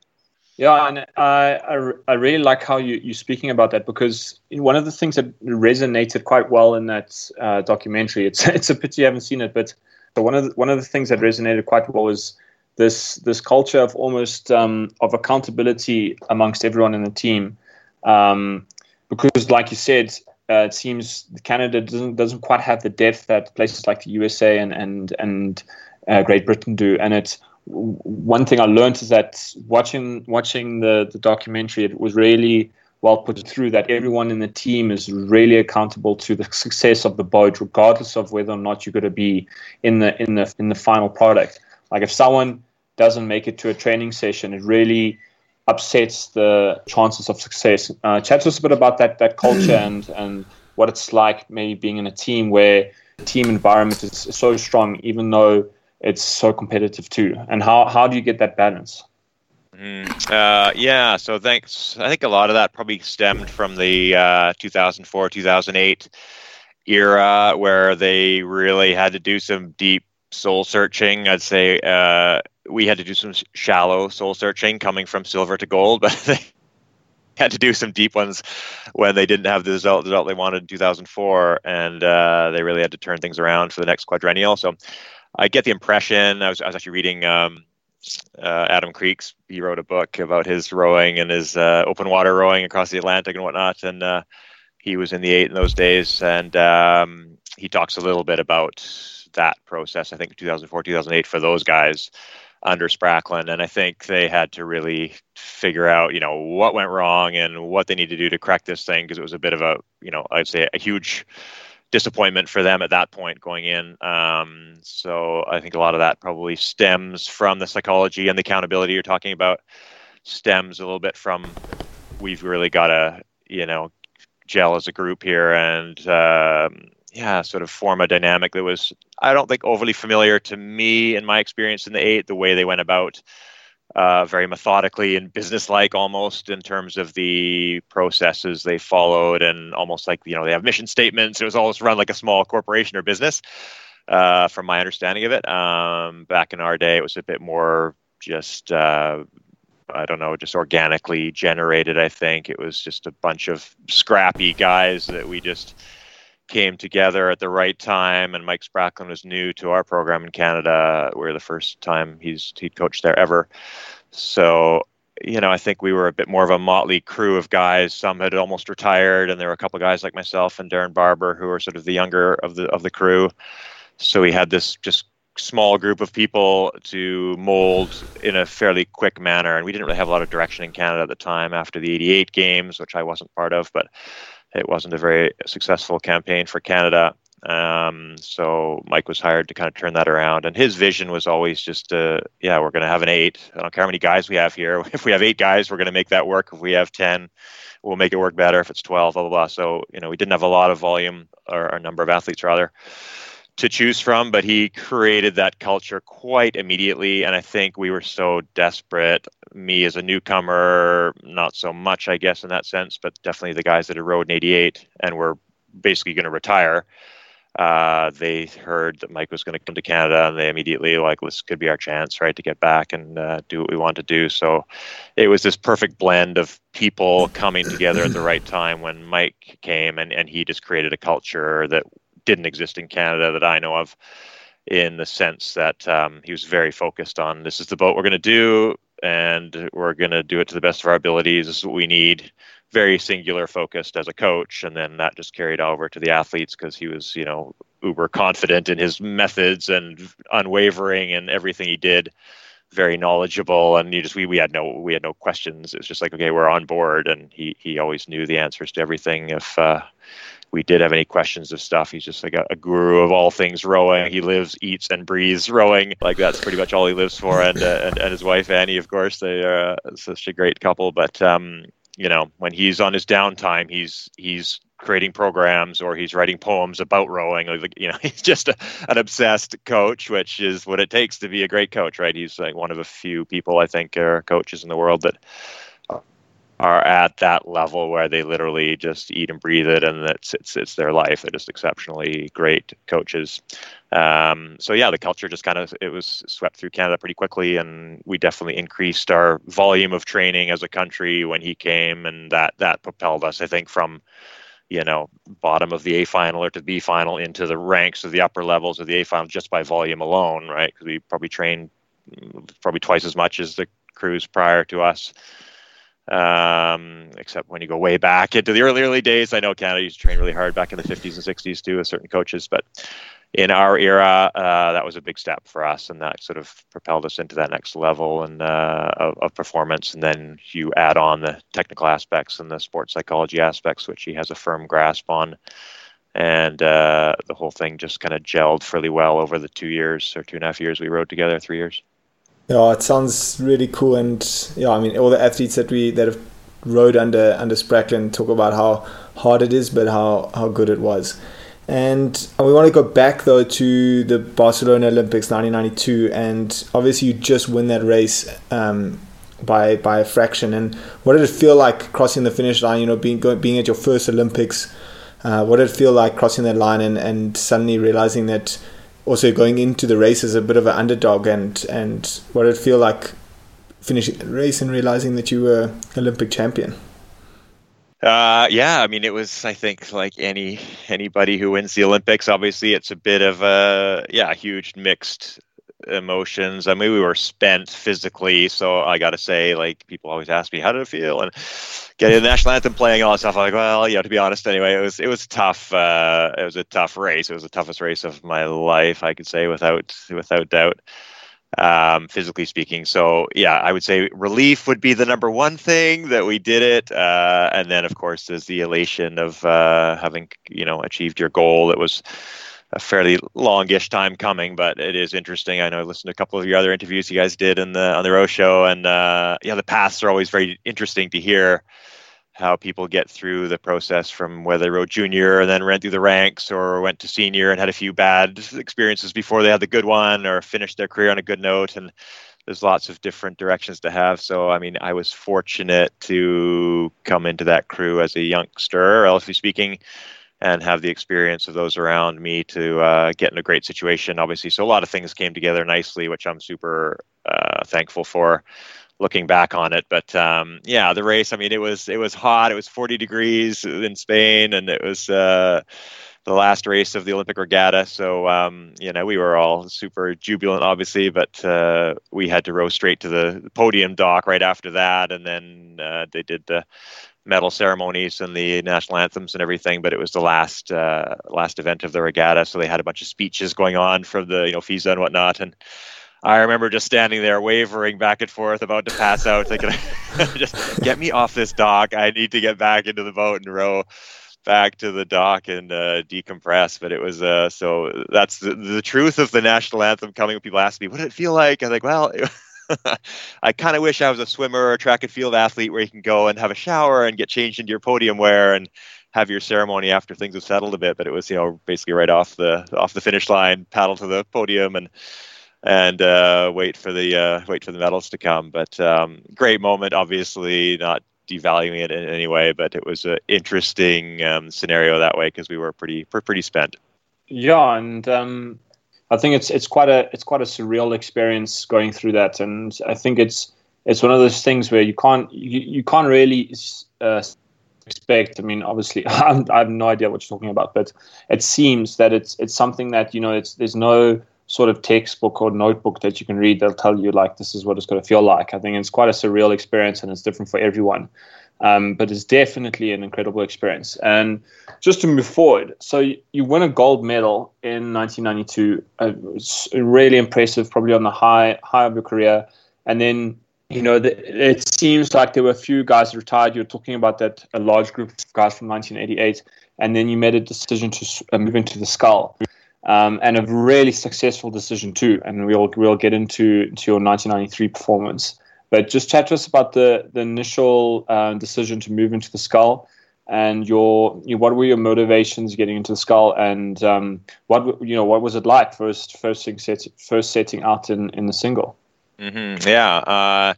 Yeah, and I, I, I really like how you, you're speaking about that because one of the things that resonated quite well in that uh, documentary, it's it's a pity you haven't seen it, but one of the, one of the things that resonated quite well was this this culture of almost um, of accountability amongst everyone in the team, um, because like you said, uh, it seems Canada doesn't doesn't quite have the depth that places like the USA and and and uh, Great Britain do, and it's one thing I learned is that watching watching the, the documentary, it was really well put through that everyone in the team is really accountable to the success of the boat, regardless of whether or not you're going to be in the in the in the final product. Like if someone doesn't make it to a training session, it really upsets the chances of success. Uh, chat to us a bit about that that culture and and what it's like maybe being in a team where the team environment is so strong, even though it's so competitive too. And how how do you get that balance? Mm, uh, yeah, so thanks. I think a lot of that probably stemmed from the uh, 2004 2008 era where they really had to do some deep soul searching. I'd say uh, we had to do some shallow soul searching coming from silver to gold, but they had to do some deep ones when they didn't have the result, the result they wanted in 2004, and uh, they really had to turn things around for the next quadrennial. So I get the impression I was, I was actually reading um, uh, Adam Kreek's. He wrote a book about his rowing and his uh, open water rowing across the Atlantic and whatnot. And uh, he was in the eight in those days, and um, he talks a little bit about that process. I think 2004, 2008 for those guys under Spracklen, and I think they had to really figure out, you know, what went wrong and what they need to do to correct this thing because it was a bit of a, you know, I'd say a huge disappointment for them at that point going in. Um, so I think a lot of that probably stems from the psychology and the accountability you're talking about. Stems a little bit from we've really got to you know gel as a group here and um, yeah, sort of form a dynamic that was I don't think overly familiar to me in my experience in the eight. The way they went about uh, very methodically and businesslike almost in terms of the processes they followed and almost like you know they have mission statements it was almost run like a small corporation or business uh, from my understanding of it. Um, back in our day, it was a bit more just uh, I don't know, just organically generated. I think it was just a bunch of scrappy guys that we just came together at the right time. And Mike Spracklen was new to our program in Canada. We are the first time he's he coached there ever. So you know, I think we were a bit more of a motley crew of guys. Some had almost retired, and there were a couple of guys like myself and Darren Barber who were sort of the younger of the of the crew. So we had this just small group of people to mold in a fairly quick manner. And we didn't really have a lot of direction in Canada at the time after the 88 games, which I wasn't part of, but it wasn't a very successful campaign for Canada. Um, so Mike was hired to kind of turn that around. And his vision was always just, uh, yeah, we're going to have an eight. I don't care how many guys we have here. If we have eight guys, we're going to make that work. If we have 10, we'll make it work better. If it's 12, blah, blah, blah. So, you know, we didn't have a lot of volume or a number of athletes rather to choose from, but he created that culture quite immediately. And I think we were so desperate. Me as a newcomer, not so much, I guess, in that sense, but definitely the guys that had rode in 88 and were basically going to retire. Uh, they heard that Mike was going to come to Canada, and they immediately like this could be our chance, right, to get back and uh, do what we want to do. So it was this perfect blend of people coming together at the right time when Mike came, and and he just created a culture that didn't exist in Canada that I know of, in the sense that um, he was very focused on this is the boat we're going to do, and we're going to do it to the best of our abilities. This is what we need. Very singular focused as a coach, and then that just carried over to the athletes because he was, you know, uber confident in his methods and unwavering in everything he did very knowledgeable and you just we, we had no we had no questions it was just like okay we're on board and he he always knew the answers to everything if uh, we did have any questions of stuff. He's just like a, a, guru of all things rowing. He lives, eats, and breathes rowing. Like that's pretty much all he lives for. And uh, and, and, his wife Annie, of course, they are uh, such a great couple. But um, you know, when he's on his downtime, he's he's creating programs or he's writing poems about rowing. like You know, he's just a, an obsessed coach, which is what it takes to be a great coach, right? He's like one of a few people I think are coaches in the world that are at that level where they literally just eat and breathe it, and it's it's it's their life. They're just exceptionally great coaches. Um, so yeah, the culture just kind of it was swept through Canada pretty quickly, and we definitely increased our volume of training as a country when he came, and that that propelled us, I think, from you know bottom of the A final or to B final into the ranks of the upper levels of the A final just by volume alone, right? Because we probably trained probably twice as much as the crews prior to us um, except when you go way back into the early early days. I know Canada used to train really hard back in the 50s and 60s too with certain coaches, but in our era, uh, that was a big step for us, and that sort of propelled us into that next level and uh, of, of, performance. And then you add on the technical aspects and the sports psychology aspects, which he has a firm grasp on. And uh, the whole thing just kind of gelled fairly well over the two years or two and a half years we rode together, three years. Yeah, it sounds really cool, and yeah, I mean, all the athletes that we that have rode under under Spracklen talk about how hard it is, but how how good it was. And we want to go back though to the Barcelona Olympics 1992, and obviously you just win that race um, by by a fraction. And what did it feel like crossing the finish line? You know, being going, being at your first Olympics, uh, what did it feel like crossing that line and and suddenly realizing that also going into the race as a bit of an underdog and and what did it feel like finishing the race and realizing that you were Olympic champion? Uh, yeah, I mean, it was. I think like any anybody who wins the Olympics, obviously, it's a bit of a yeah, huge mixed emotions. I mean, we were spent physically, so I got to say, like, people always ask me, "How did it feel?" And getting the national anthem playing, all that stuff. I'm like, well, yeah. To be honest, anyway, it was it was tough. Uh, it was a tough race. It was the toughest race of my life, I could say, without without doubt. Um, physically speaking, so yeah, I would say relief would be the number one thing that we did it, uh, and then of course there's the elation of uh, having you know achieved your goal. It was a fairly longish time coming, but it is interesting. I know I listened to a couple of your other interviews you guys did in the on the row show, and uh, yeah, the paths are always very interesting to hear how people get through the process from whether they rode junior and then ran through the ranks or went to senior and had a few bad experiences before they had the good one or finished their career on a good note and there's lots of different directions to have so i mean i was fortunate to come into that crew as a youngster relatively speaking and have the experience of those around me to uh, get in a great situation. Obviously, so a lot of things came together nicely, which I'm super uh, thankful for. Looking back on it, but um, yeah, the race. I mean, it was it was hot. It was 40 degrees in Spain, and it was uh, the last race of the Olympic regatta. So um, you know, we were all super jubilant, obviously, but uh, we had to row straight to the podium dock right after that, and then uh, they did the medal ceremonies and the national anthems and everything, but it was the last uh, last event of the regatta, so they had a bunch of speeches going on from the you know FISA and whatnot, and I remember just standing there wavering back and forth, about to pass out, thinking, "Just get me off this dock. I need to get back into the boat and row." back to the dock and uh, decompress. But it was uh, so that's the, the truth of the national anthem coming. People ask me, "What did it feel like?" I'm like, "Well, I kind of wish I was a swimmer or a track and field athlete where you can go and have a shower and get changed into your podium wear and have your ceremony after things have settled a bit. But it was, you know, basically right off the off the finish line, paddle to the podium and and uh, wait for the uh, wait for the medals to come. But um, great moment, obviously not devaluing it in any way, but it was an interesting um, scenario that way because we were pretty pretty spent. Yeah, and um, I think it's it's quite a it's quite a surreal experience going through that, and I think it's it's one of those things where you can't you, you can't really uh, expect. I mean, obviously, I have no idea what you're talking about, but it seems that it's it's something that you know it's there's no sort of textbook or notebook that you can read that'll tell you like this is what it's going to feel like. I think it's quite a surreal experience and it's different for everyone. Um, but it's definitely an incredible experience. And just to move forward, so you, you win a gold medal in 1992. Uh, it's really impressive, probably on the high high of your career. And then you know the, it seems like there were a few guys retired. You're talking about that a large group of guys from 1988, and then you made a decision to uh, move into the scull. Um, and a really successful decision too. And we'll we'll get into, into your 1993 performance. But just chat to us about the the initial uh, decision to move into the scull and your, what were your motivations getting into the scull and um, what you know what was it like first first thing set, first setting out in in the single. Mm-hmm. Yeah. Uh,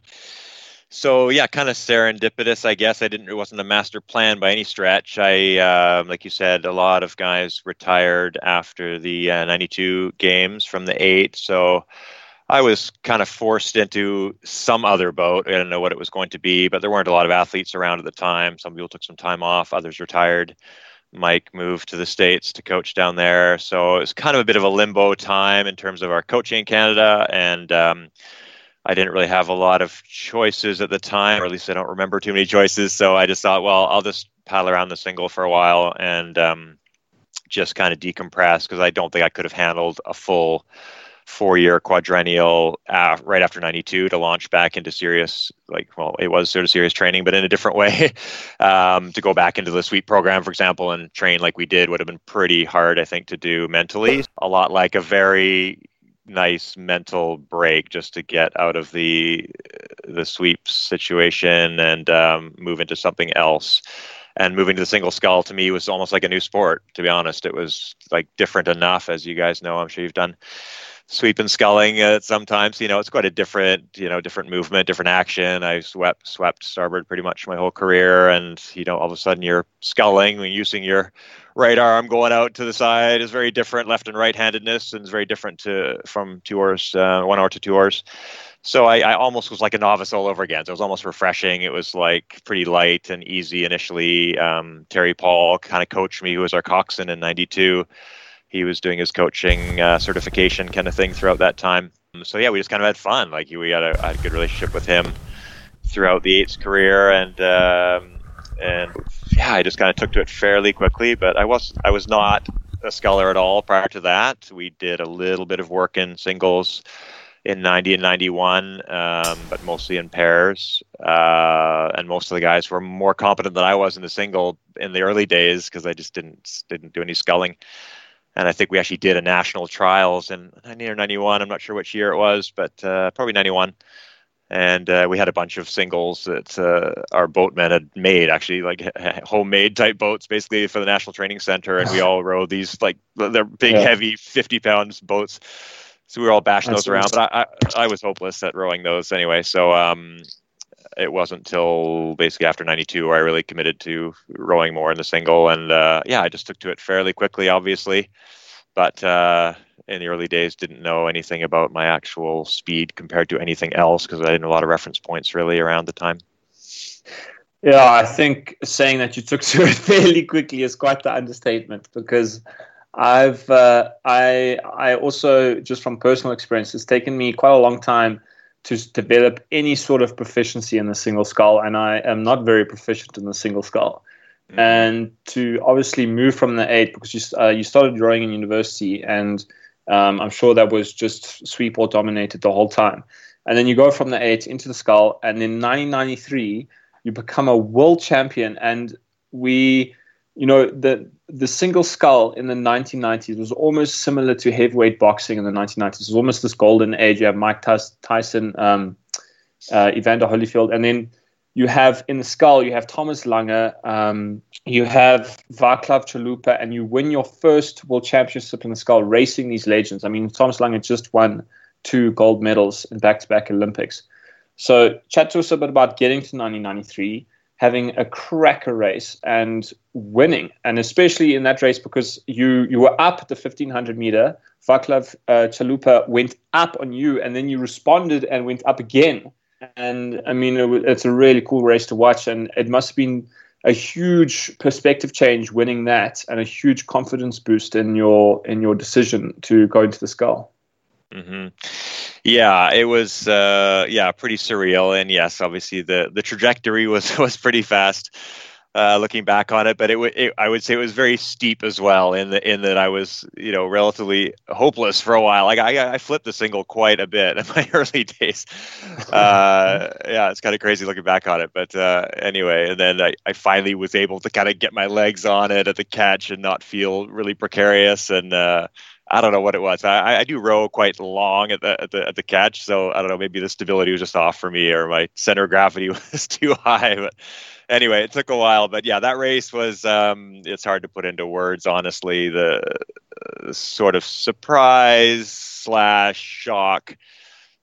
so yeah, kind of serendipitous, I guess. I didn't. It wasn't a master plan by any stretch. I, uh, like you said, a lot of guys retired after the uh, '92 games from the eight. So I was kind of forced into some other boat. I didn't know what it was going to be, but there weren't a lot of athletes around at the time. Some people took some time off, others retired. Mike moved to the States to coach down there. So it was kind of a bit of a limbo time in terms of our coaching in Canada. And um, I didn't really have a lot of choices at the time, or at least I don't remember too many choices. So I just thought, well, I'll just paddle around the single for a while and um, just kind of decompress because I don't think I could have handled a full four year quadrennial uh, right after 92 to launch back into serious like well it was sort of serious training but in a different way. Um, to go back into the sweep program for example and train like we did would have been pretty hard i think to do mentally. A lot like a very nice mental break just to get out of the the sweeps situation and um, move into something else. And moving to the single scull to me was almost like a new sport to be honest. It was like different enough as you guys know i'm sure you've done sweep and sculling uh, sometimes you know it's quite a different you know different movement different action. I swept swept starboard pretty much my whole career and you know all of a sudden you're sculling and using your right arm going out to the side is very different left and right handedness and is very different to from two uh, one hour to two oars so I, I, almost was like a novice all over again. So it was almost refreshing. It was like pretty light and easy initially. Um, terry paul kind of coached me who was our coxswain in 92 he was doing his coaching uh, certification kind of thing throughout that time. So yeah, we just kind of had fun. Like we had a, had a good relationship with him throughout the eight's career, and um, and yeah, I just kind of took to it fairly quickly. But I was I was not a sculler at all prior to that. We did a little bit of work in singles in 90 and 91, um, but mostly in pairs. Uh, and most of the guys were more competent than I was in the single in the early days because I just didn't didn't do any sculling and I think we actually did a national trials in 90 or 91. I'm not sure which year it was, but uh, probably 91. And uh, we had a bunch of singles that uh, our boatmen had made, actually like homemade type boats, basically for the National Training Center. And we all rowed these like they're big, yeah. heavy, 50 pounds boats. So we were all bashing That's those around, but I, I, I was hopeless at rowing those anyway. So um, it wasn't until basically after 92 where I really committed to rowing more in the single. And uh, yeah, I just took to it fairly quickly, obviously. But uh, in the early days, didn't know anything about my actual speed compared to anything else because I didn't have a lot of reference points really around the time. Yeah, I think saying that you took to it fairly quickly is quite the understatement because I've uh, I I also just from personal experience, it's taken me quite a long time to develop any sort of proficiency in the single scull, and I am not very proficient in the single scull. Mm-hmm. And to obviously move from the eight because you uh, you started rowing in university, and um, I'm sure that was just sweep or dominated the whole time. And then you go from the eight into the scull, and in 1993 you become a world champion. And we, you know, the the single scull in the 1990s was almost similar to heavyweight boxing in the 1990s. It was almost this golden age. You have Mike Tyson, um, uh, Evander Holyfield, and then you have in the scull you have Thomas Lange, um, you have Vaclav Chalupa, and you win your first world championship in the scull, racing these legends. I mean, Thomas Lange just won two gold medals in back-to-back Olympics. So chat to us a bit about getting to 1993, having a cracker race and winning, and especially in that race because you you were up the 1500 meter. Vaclav uh, Chalupa went up on you, and then you responded and went up again. And I mean, it, it's a really cool race to watch, and it must have been a huge perspective change winning that, and a huge confidence boost in your in your decision to go into the scull. Mm-hmm. Yeah, it was uh, yeah pretty surreal, and yes, obviously the the trajectory was was pretty fast. Uh, looking back on it, but it, it, I would say it was very steep as well. In the in that I was you know relatively hopeless for a while. Like I I flipped the single quite a bit in my early days. Uh, yeah, it's kind of crazy looking back on it. But uh, anyway, and then I, I finally was able to kind of get my legs on it at the catch and not feel really precarious and uh, I don't know what it was. I, I do row quite long at the, at the at the catch, so I don't know. Maybe the stability was just off for me, or my center of gravity was too high. But anyway, it took a while. But yeah, that race was. Um, it's hard to put into words, honestly. The uh, sort of surprise slash shock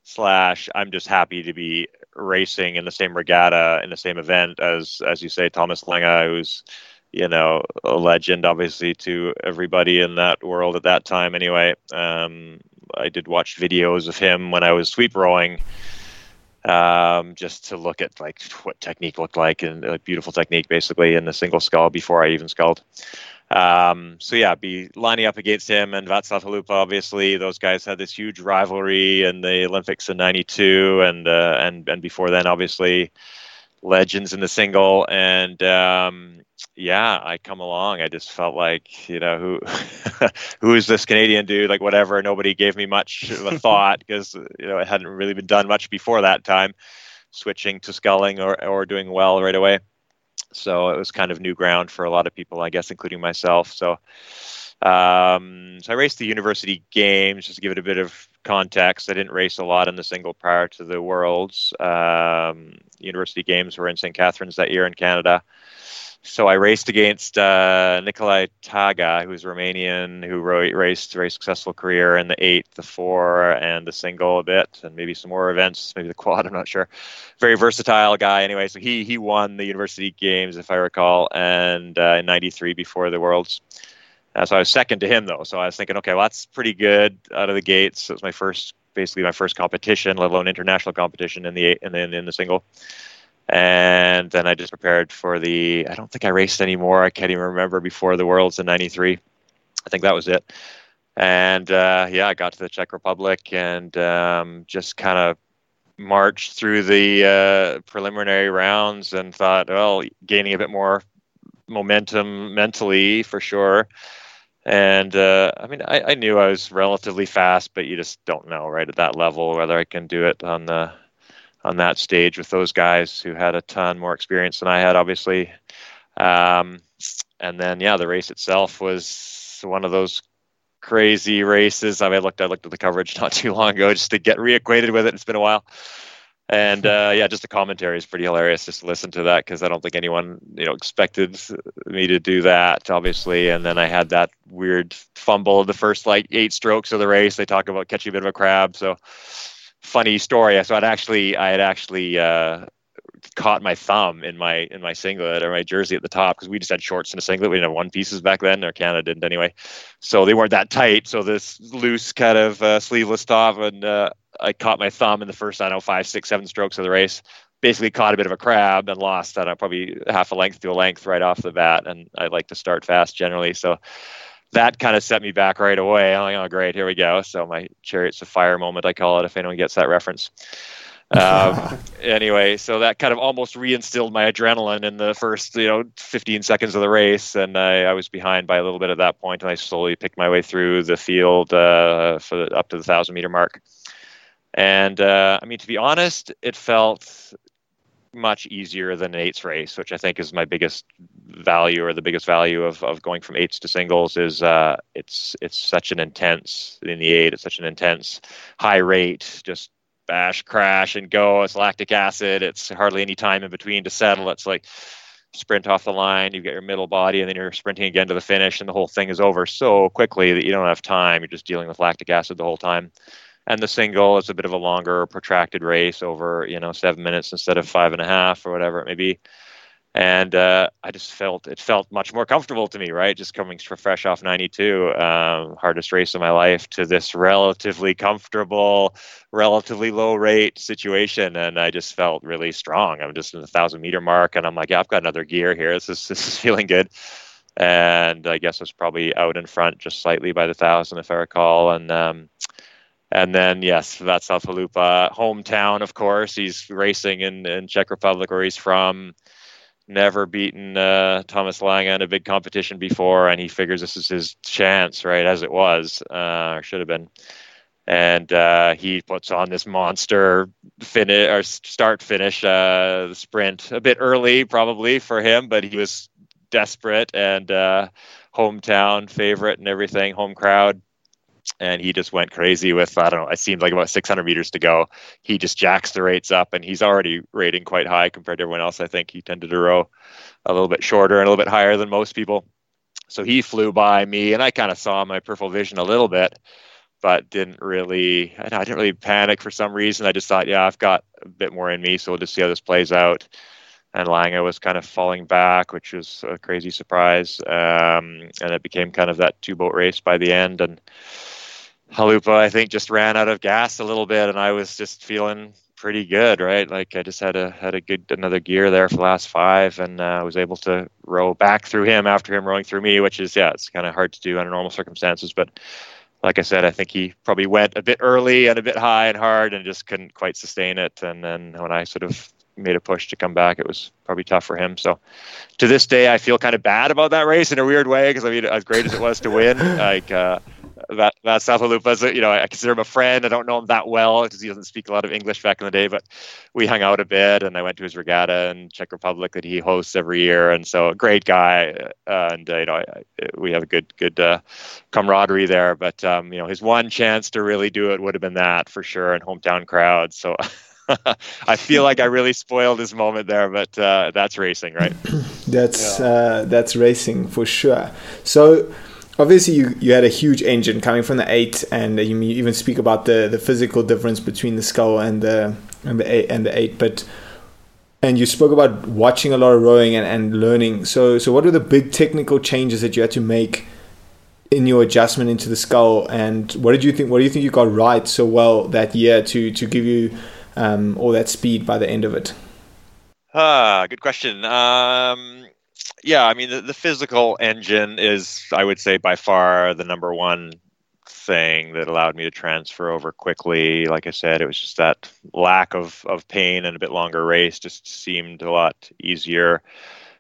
slash. I'm just happy to be racing in the same regatta in the same event as as you say, Thomas Lange, who's you know, a legend, obviously, to everybody in that world at that time. Anyway, um, I did watch videos of him when I was sweep rowing, um, just to look at like what technique looked like and a beautiful technique, basically, in the single scull before I even sculled. Um, so yeah, be lining up against him and Václav Chalupa. Obviously, those guys had this huge rivalry in the Olympics in '92, and uh, and and before then, obviously, legends in the single. And um, yeah, I come along. I just felt like, you know, who who is this Canadian dude? Like whatever. Nobody gave me much of a thought because you know it hadn't really been done much before that time, switching to sculling or or doing well right away. So it was kind of new ground for a lot of people, I guess, including myself. So. Um, so I raced the university games just to give it a bit of context. I didn't race a lot in the single prior to the worlds. Um, university games were in St. Catharines that year in Canada so I raced against uh, Nicolae Țaga, who's Romanian, who raced a very successful career in the eight, the four, and the single a bit, and maybe some more events, maybe the quad. I'm not sure. Very versatile guy. Anyway, so he he won the university games, if I recall, and uh, in '93 before the worlds. Uh, so I was second to him though. So I was thinking, okay, well that's pretty good out of the gates. It was my first, basically my first competition, let alone international competition in the and then in the single and then I just prepared for the. I don't think I raced anymore. I can't even remember before the Worlds in '93. I think that was it. And uh, yeah, I got to the Czech Republic and um, just kind of marched through the uh, preliminary rounds and thought, well, gaining a bit more momentum mentally for sure. And uh, I mean, I, I, knew I was relatively fast, but you just don't know right at that level whether I can do it on the on that stage with those guys who had a ton more experience than I had, obviously. Um, and then, yeah, the race itself was one of those crazy races. I mean, I looked, I looked at the coverage not too long ago just to get reacquainted with it. It's been a while. And uh, yeah, just the commentary is pretty hilarious just to listen to that because I don't think anyone you know expected me to do that, obviously. And then I had that weird fumble of the first like eight strokes of the race. They talk about catching a bit of a crab, so funny story. So I'd actually, I had actually uh, caught my thumb in my in my singlet or my jersey at the top because we just had shorts and a singlet. We didn't have one pieces back then, or Canada didn't anyway. So they weren't that tight. So this loose kind of uh, sleeveless top, and uh, I caught my thumb in the first I don't know five, six, seven strokes of the race. Basically caught a bit of a crab and lost I know, probably half a length to a length right off the bat. And I like to start fast generally, so that kind of set me back right away. I'm like, oh, great, here we go. So my chariots of fire moment, I call it, if anyone gets that reference. um, anyway, so that kind of almost reinstilled my adrenaline in the first, you know, 15 seconds of the race, and I, I was behind by a little bit at that point, and I slowly picked my way through the field uh, for the, up to the thousand meter mark. And uh, I mean, to be honest, it felt much easier than an eights race, which I think is my biggest value or the biggest value of, of going from eights to singles is uh, it's it's such an intense in the eight, it's such an intense high rate, just bash, crash, and go. It's lactic acid. It's hardly any time in between to settle. It's like sprint off the line, you get your middle body, and then you're sprinting again to the finish, and the whole thing is over so quickly that you don't have time. You're just dealing with lactic acid the whole time and the single is a bit of a longer protracted race over you know seven minutes instead of five and a half or whatever it may be. And uh, i just felt it felt much more comfortable to me right? Just coming fresh off 92 um, hardest race of my life to this relatively comfortable relatively low rate situation. And i just felt really strong. I'm just in the thousand meter mark and i'm like yeah i've got another gear here. This is this is feeling good. And i guess i was probably out in front just slightly by the thousand if i recall. And um, and then, yes, Václav Chalupa, hometown, of course. He's racing in, in Czech Republic, where he's from. Never beaten uh, Thomas Lange in a big competition before, and he figures this is his chance, right? As it was, uh, or should have been. And uh, he puts on this monster finish or start finish uh, sprint a bit early, probably for him, but he was desperate and uh, hometown favorite and everything, home crowd and he just went crazy with I don't know. It seemed like about 600 meters to go. He just jacks the rates up, and he's already rating quite high compared to everyone else. I think he tended to row a little bit shorter and a little bit higher than most people. So he flew by me, and I kind of saw my peripheral vision a little bit, but didn't really. I didn't really panic for some reason. I just thought, yeah, I've got a bit more in me, so we'll just see how this plays out. And Lange was kind of falling back, which was a crazy surprise. Um, and it became kind of that two boat race by the end, and Chalupa, I think, just ran out of gas a little bit, and I was just feeling pretty good, right? Like I just had a had a good another gear there for the last five, and uh, was able to row back through him after him rowing through me, which is yeah, it's kind of hard to do under normal circumstances. But like I said, I think he probably went a bit early and a bit high and hard, and just couldn't quite sustain it. And then when I sort of made a push to come back, it was probably tough for him. So to this day, I feel kind of bad about that race in a weird way because I mean, as great as it was to win, like. Uh, that that Safalupa's, you know, I consider him a friend. I don't know him that well because he doesn't speak a lot of English back in the day, but we hung out a bit, and I went to his regatta in Czech Republic that he hosts every year, and so a great guy, uh, and uh, you know, I, I, we have a good good uh, camaraderie there. But um, you know, his one chance to really do it would have been that for sure, in hometown crowd. So. I feel like I really spoiled his moment there, but uh, that's racing, right? that's yeah. uh, that's racing for sure. So obviously you, you had a huge engine coming from the eight, and you even speak about the, the physical difference between the scull and the and the eight, and the eight. But and you spoke about watching a lot of rowing and, and learning. So so what were the big technical changes that you had to make in your adjustment into the scull? And what did you think? What do you think you got right so well that year to to give you um, all that speed by the end of it? Ah, good question. Um, yeah, I mean the, the physical engine is, I would say, by far the number one thing that allowed me to transfer over quickly. Like I said, it was just that lack of, of pain and a bit longer race just seemed a lot easier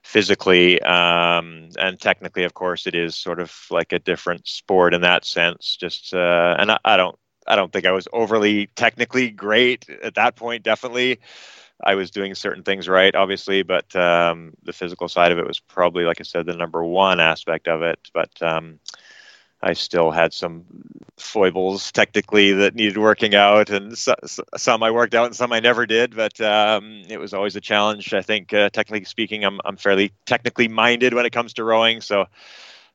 physically. Um, and technically, of course, it is sort of like a different sport in that sense. Just uh, and I, I don't I don't think I was overly technically great at that point. Definitely, I was doing certain things right, obviously, but um, the physical side of it was probably, like I said, the number one aspect of it. But um, I still had some foibles technically that needed working out, and so, some I worked out and some I never did. But um, it was always a challenge. I think, uh, technically speaking, I'm I'm fairly technically minded when it comes to rowing, so.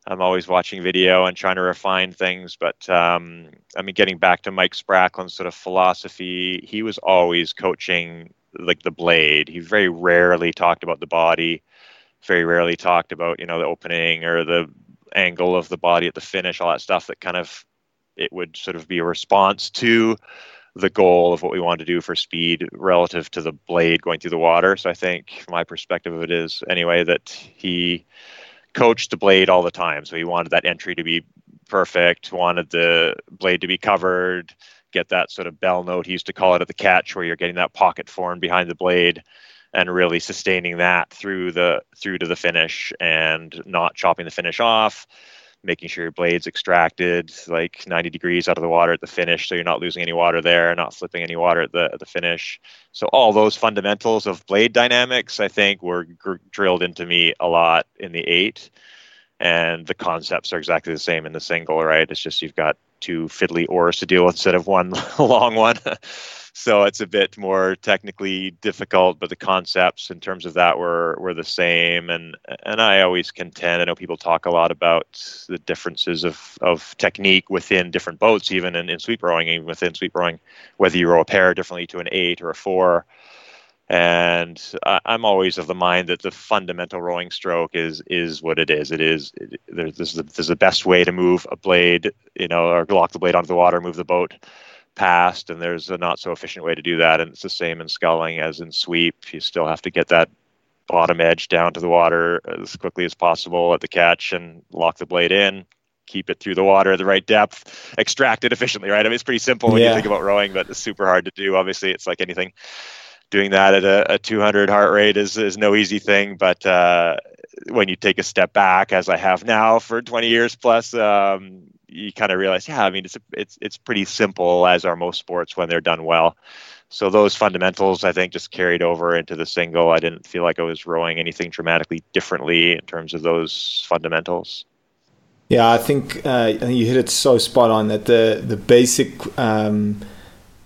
I'm always watching video and trying to refine things. But um, I mean, getting back to Mike Spracklen's sort of philosophy, he was always coaching like the blade. He very rarely talked about the body, very rarely talked about you know the opening or the angle of the body at the finish, all that stuff that kind of it would sort of be a response to the goal of what we want to do for speed relative to the blade going through the water. So I think my perspective of it is anyway that he coached the blade all the time. So he wanted that entry to be perfect, wanted the blade to be covered, get that sort of bell note he used to call it at the catch where you're getting that pocket form behind the blade and really sustaining that through the through to the finish and not chopping the finish off making sure your blade's extracted like 90 degrees out of the water at the finish so you're not losing any water there not flipping any water at the, at the finish. So all those fundamentals of blade dynamics i think were gr- drilled into me a lot in the eight. And the concepts are exactly the same in the single right? It's just you've got two fiddly oars to deal with instead of one long one so it's a bit more technically difficult, but the concepts in terms of that were were the same. And and I always contend. I know people talk a lot about the differences of of technique within different boats, even in, in sweep rowing, even within sweep rowing, whether you row a pair differently to an eight or a four. And I'm always of the mind that the fundamental rowing stroke is is what it is. It is it, there's, there's, the, there's the best way to move a blade, you know, or lock the blade onto the water, move the boat past, and there's a not so efficient way to do that. And it's the same in sculling as in sweep. You still have to get that bottom edge down to the water as quickly as possible at the catch and lock the blade in. Keep it through the water at the right depth, extract it efficiently, right? I mean, it's pretty simple when yeah. you think about rowing, but it's super hard to do. Obviously, it's like anything. Doing that at a, a 200 heart rate is, is no easy thing, but uh, when you take a step back, as I have now for 20 years plus, um, you kind of realize, yeah, I mean, it's it's it's pretty simple as are most sports when they're done well. So those fundamentals, I think, just carried over into the single. I didn't feel like I was rowing anything dramatically differently in terms of those fundamentals. Yeah, I think uh, you hit it so spot on that the the basic, um,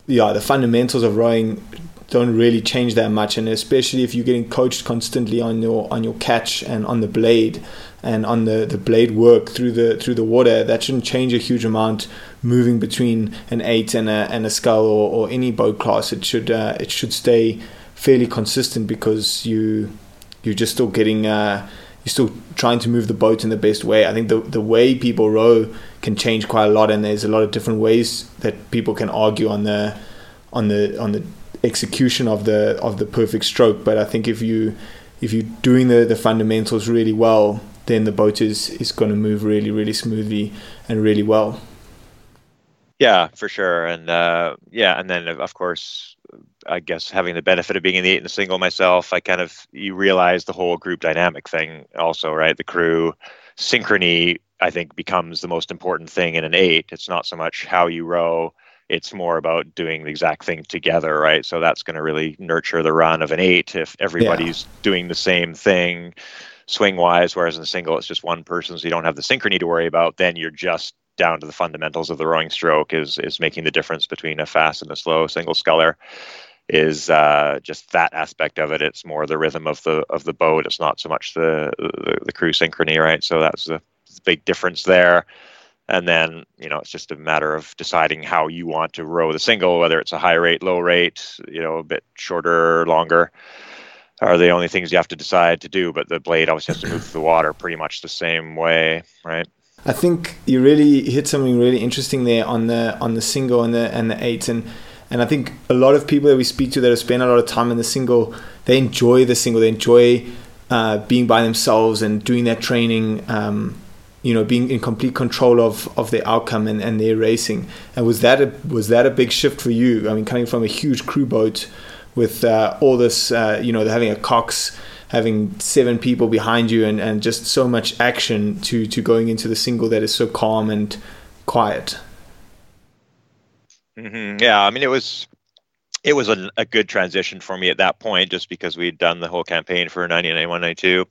yeah, the fundamentals of rowing don't really change that much, and especially if you're getting coached constantly on your on your catch and on the blade and on the, the blade work through the through the water, that shouldn't change a huge amount moving between an eight and a and a scull or, or any boat class. It should uh, it should stay fairly consistent because you you're just still getting uh, you're still trying to move the boat in the best way. I think the the way people row can change quite a lot, and there's a lot of different ways that people can argue on the on the on the execution of the of the perfect stroke. But I think if you if you're doing the, the fundamentals really well, then the boat is is going to move really really smoothly and really well. Yeah, for sure, and uh, yeah, and then of course, I guess having the benefit of being in the eight and the single myself, I kind of you realize the whole group dynamic thing also, right? The crew synchrony, I think, becomes the most important thing in an eight. It's not so much how you row it's more about doing the exact thing together, right? So that's going to really nurture the run of an eight if everybody's yeah. doing the same thing swing wise, whereas in the single it's just one person, so you don't have the synchrony to worry about. Then you're just down to the fundamentals of the rowing stroke is is making the difference between a fast and a slow single sculler is uh, just that aspect of it. It's more the rhythm of the of the boat. It's not so much the the, the crew synchrony, right? So that's the, the big difference there and then you know it's just a matter of deciding how you want to row the single whether it's a high rate low rate you know a bit shorter longer are the only things you have to decide to do but the blade obviously has to move through the water pretty much the same way right? I think you really hit something really interesting there on the on the single and the and the eight and and i think a lot of people that we speak to that have spent a lot of time in the single they enjoy the single. They enjoy uh, being by themselves and doing that training um, you know being in complete control of of the outcome and, and their racing. And was that a was that a big shift for you? I mean coming from a huge crew boat with uh, all this uh, you know having a cox having seven people behind you and, and just so much action to to going into the single that is so calm and quiet mm-hmm. yeah i mean it was it was a, a good transition for me at that point just because we'd done the whole campaign for 1991 92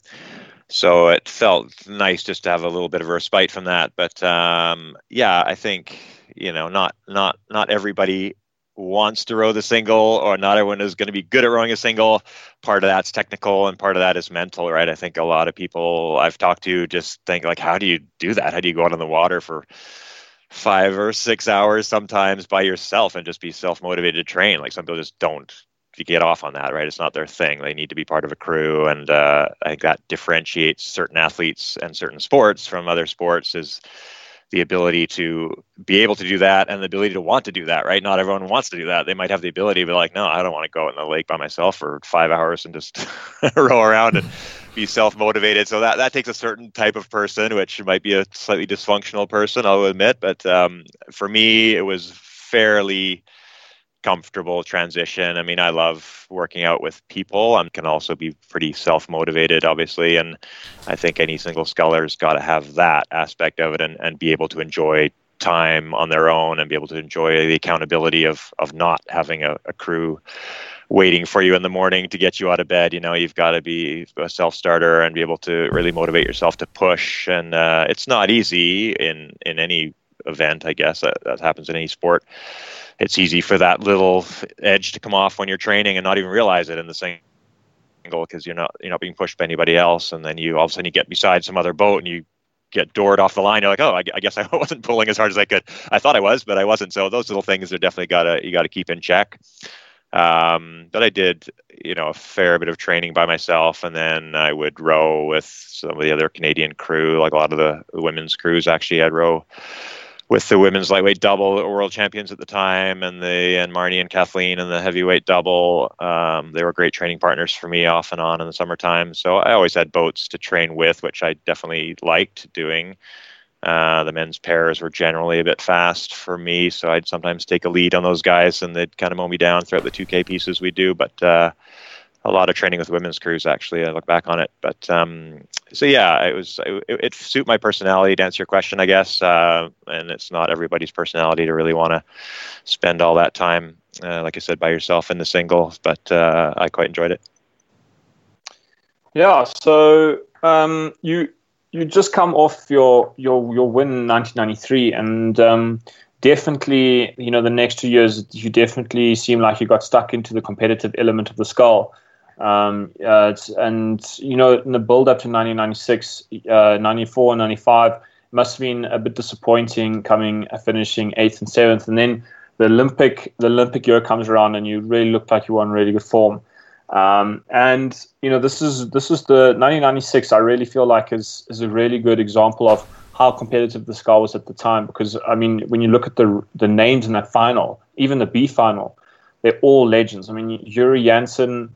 so it felt nice just to have a little bit of a respite from that. But um, yeah, I think you know, not not not everybody wants to row the single, or not everyone is going to be good at rowing a single. Part of that's technical, and part of that is mental, right? I think a lot of people I've talked to just think like, how do you do that? How do you go out on the water for five or six hours sometimes by yourself and just be self motivated to train? Like some people just don't get off on that, right? It's not their thing. They need to be part of a crew, and uh, I think that differentiates certain athletes and certain sports from other sports. Is the ability to be able to do that and the ability to want to do that, right? Not everyone wants to do that. They might have the ability to be like, no, I don't want to go out in the lake by myself for five hours and just row around and be self motivated. So that, that takes a certain type of person, which might be a slightly dysfunctional person, I'll admit. But um, for me, it was fairly comfortable transition. I mean, I love working out with people. I can also be pretty self motivated, obviously. And I think any single sculler's got to have that aspect of it and, and be able to enjoy time on their own and be able to enjoy the accountability of, of not having a, a crew waiting for you in the morning to get you out of bed. You know, you've got to be a self starter and be able to really motivate yourself to push. And uh, it's not easy in, in any event, I guess, that, that happens in any sport it's easy for that little edge to come off when you're training and not even realize it in the single because you're not you're not being pushed by anybody else, and then you all of a sudden you get beside some other boat and you get doored off the line. You're like, oh, I, I, guess I wasn't pulling as hard as I could. I thought I was, but I wasn't. So those little things are definitely gotta you gotta keep in check. Um, but I did, you know, a fair bit of training by myself, and then I would row with some of the other Canadian crew, like a lot of the women's crews. Actually, I'd row with the women's lightweight double world champions at the time, and the and Marnie and Kathleen and the heavyweight double. Um, they were great training partners for me off and on in the summertime. So I always had boats to train with, which I definitely liked doing. Uh, the men's pairs were generally a bit fast for me, so I'd sometimes take a lead on those guys, and they'd kind of mow me down throughout the 2K pieces we do. But uh, a lot of training with women's crews actually. I look back on it, but um, so yeah, it was it, it suit my personality to answer your question, I guess. Uh, and it's not everybody's personality to really want to spend all that time, uh, like I said, by yourself in the single. But uh, I quite enjoyed it. Yeah. So um, you you just come off your your your win in 1993, and um, definitely, you know, the next two years, you definitely seem like you got stuck into the competitive element of the scull. Um, uh, and, you know, in the build up to 1996, uh, 94, 95, must have been a bit disappointing coming, uh, finishing eighth and seventh. And then the Olympic, the Olympic year comes around and you really looked like you were in really good form. Um, and you know this is this is the 1996. I really feel like is is a really good example of how competitive the scull was at the time. Because I mean, when you look at the the names in that final, even the B final, they're all legends. I mean, Jüri Jaanson,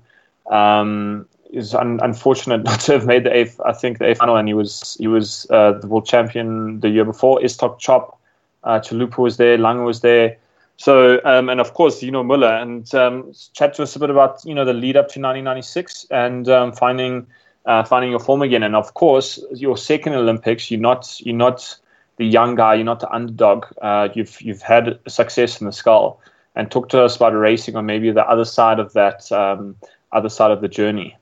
um, is un- unfortunate not to have made the eighth. I think the eighth final, and he was he was uh, the world champion the year before. Iztok Čop, uh, Chalupa was there, Lange was there. So um, and of course you know Muller and um, chat to us a bit about you know the lead up to 1996 and um, finding uh, finding your form again. And of course your second Olympics, you're not you're not the young guy, you're not the underdog. Uh, you've you've had success in the scull. And talk to us about racing or maybe the other side of that um, other side of the journey?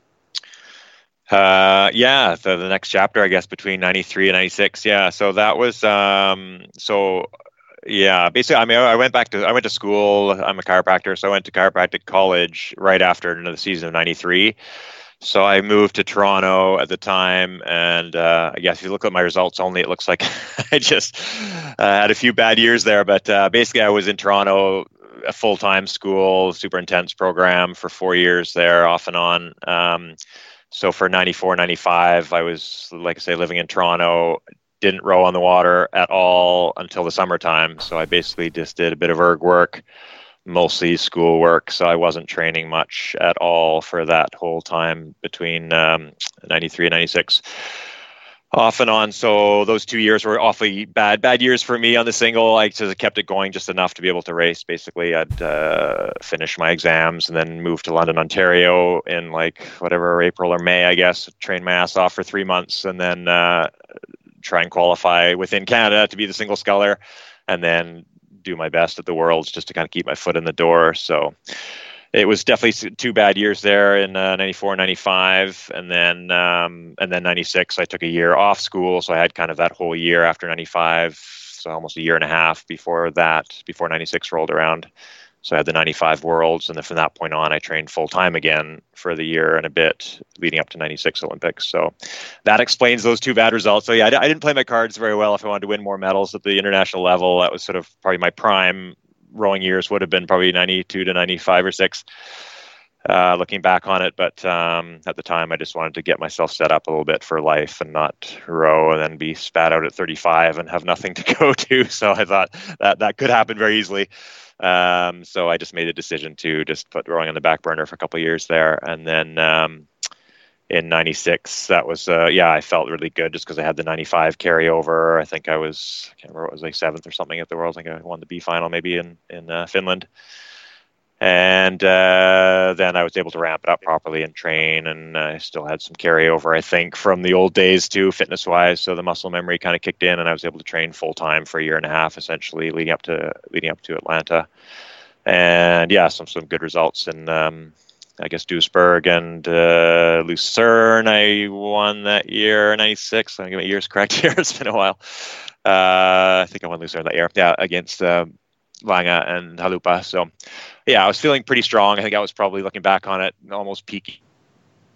Uh, yeah, the, next chapter, I guess, between 93 and 96. Yeah. So that was, um, so yeah, basically, I mean, I went back to, I went to school. I'm a chiropractor. So I went to chiropractic college right after the season of 93. So I moved to Toronto at the time, and uh, guess if you look at my results only, it looks like I just uh, had a few bad years there. But uh, basically, I was in Toronto a full time school, super intense program for four years there, off and on. Um, so for 94, 95, I was, like I say, living in Toronto, didn't row on the water at all until the summertime. So I basically just did a bit of erg work, mostly school work. So I wasn't training much at all for that whole time between um, 93 and 96 off and on. So those two years were awfully bad, bad years for me on the single. I just kept it going just enough to be able to race. Basically, I'd uh, finish my exams and then move to London, Ontario in like whatever April or May, I guess. Train my ass off for three months and then uh, try and qualify within Canada to be the single sculler, and then do my best at the Worlds just to kind of keep my foot in the door. So it was definitely two bad years there in uh, 94 95 and then um, and then 96 i took a year off school so i had kind of that whole year after 95 so almost a year and a half before that before 96 rolled around. So i had the 95 worlds and then from that point on i trained full time again for the year and a bit leading up to 96 olympics. So that explains those two bad results. So yeah I, I didn't play my cards very well. If i wanted to win more medals at the international level that was sort of probably my prime rowing years would have been probably 92 to 95 or 6 uh, looking back on it. But um, at the time, I just wanted to get myself set up a little bit for life and not row and then be spat out at 35 and have nothing to go to. So I thought that that could happen very easily. Um, so I just made a decision to just put rowing on the back burner for a couple years there, and then. Um, in 96 that was uh, yeah i felt really good just because i had the 95 carryover i think i was i can't remember it was like seventh or something at the world i think i won the b final maybe in in uh, finland and uh, then I was able to ramp it up properly and train, and I still had some carryover, I think, from the old days too, fitness wise. So the muscle memory kind of kicked in, and I was able to train full time for a year and a half, essentially, leading up to leading up to Atlanta. And yeah, some some good results and um, I guess Duisburg and uh, Lucerne. I won that year, '96. I get my years correct here. it's been a while. Uh, I think I won Lucerne that year. Yeah, against. Uh, Lange and Chalupa. So, yeah, I was feeling pretty strong. I think I was probably looking back on it almost peak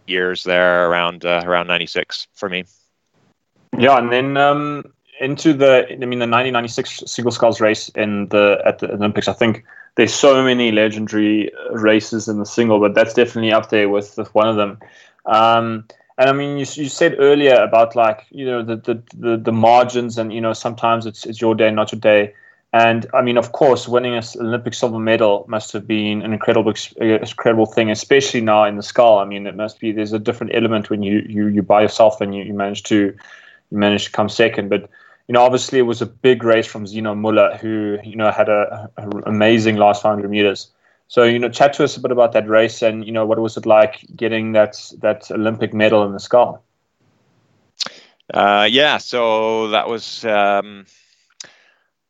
years there around uh, around '96 for me. Yeah, and then um, into the I mean the 1996 single sculls race in the at the Olympics. I think there's so many legendary races in the single, but that's definitely up there with, with one of them. Um, and I mean, you, you said earlier about like you know the, the the the margins, and you know sometimes it's it's your day, not your day. And I mean, of course, winning an Olympic silver medal must have been an incredible, incredible thing, especially now in the scull. I mean, it must be there's a different element when you you you by yourself and you, you manage to you manage to come second. But you know, obviously, it was a big race from Xeno Müller, who you know had a, amazing last 500 meters. So you know, chat to us a bit about that race and you know what was it like getting that that Olympic medal in the scull? Uh, yeah, so that was. Um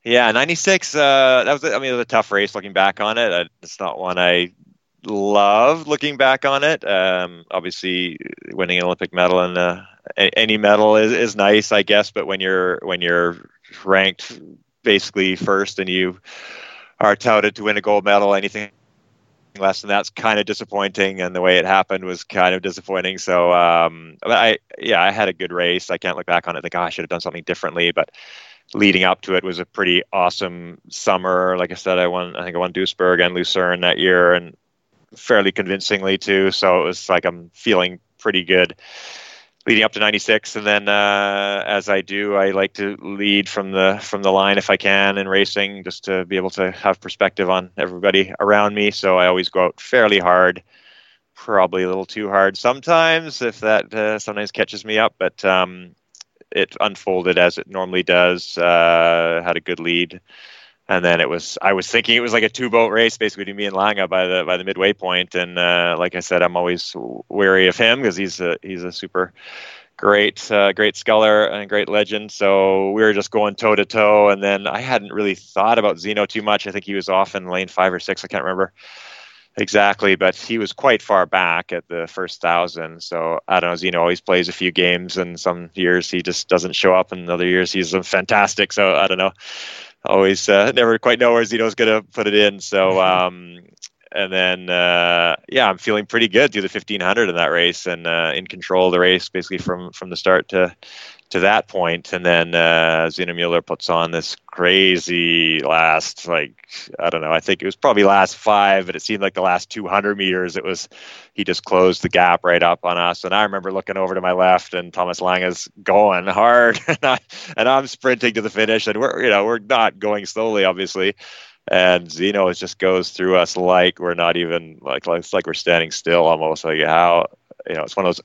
yeah, 96. Uh, that was, I mean, it was a tough race looking back on it. It's not one I love looking back on it. Um, obviously, winning an Olympic medal uh, any medal is, is nice, I guess. But when you're when you're ranked basically first and you are touted to win a gold medal, anything less than that's kind of disappointing. And the way it happened was kind of disappointing. So, um, I yeah, I had a good race. I can't look back on it like oh, I should have done something differently, but leading up to it was a pretty awesome summer. Like I said, I won, I think I won Duisburg and Lucerne that year and fairly convincingly too. So it was like I'm feeling pretty good leading up to 96 and then uh, as i do i like to lead from the from the line if i can in racing just to be able to have perspective on everybody around me. So i always go out fairly hard probably a little too hard sometimes if that uh, sometimes catches me up. But um, it unfolded as it normally does. Uh, had a good lead, and then it was. I was thinking it was like a two boat race, basically to me and Lange by the by the midway point. And uh, like I said, I'm always wary of him because he's a he's a super great uh, great sculler and great legend. So we were just going toe to toe, and then I hadn't really thought about Xeno too much. I think he was off in lane five or six. I can't remember exactly, but he was quite far back at the first thousand. So I don't know. Xeno always plays a few games, and some years he just doesn't show up, and other years he's fantastic. So I don't know. Always uh, never quite know where Xeno's going to put it in. So um, and then uh, yeah, I'm feeling pretty good through the 1500 in that race, and uh, in control of the race basically from from the start to to that point. and then uh, Xeno Müller puts on this crazy last, like I don't know, I think it was probably last five, but it seemed like the last 200 meters, it was he just closed the gap right up on us. And I remember looking over to my left, and Thomas Lange is going hard, and, I, and I'm sprinting to the finish, and we're you know we're not going slowly, obviously. And Xeno it just goes through us like we're not even like, like it's like we're standing still almost like how you know it's one of those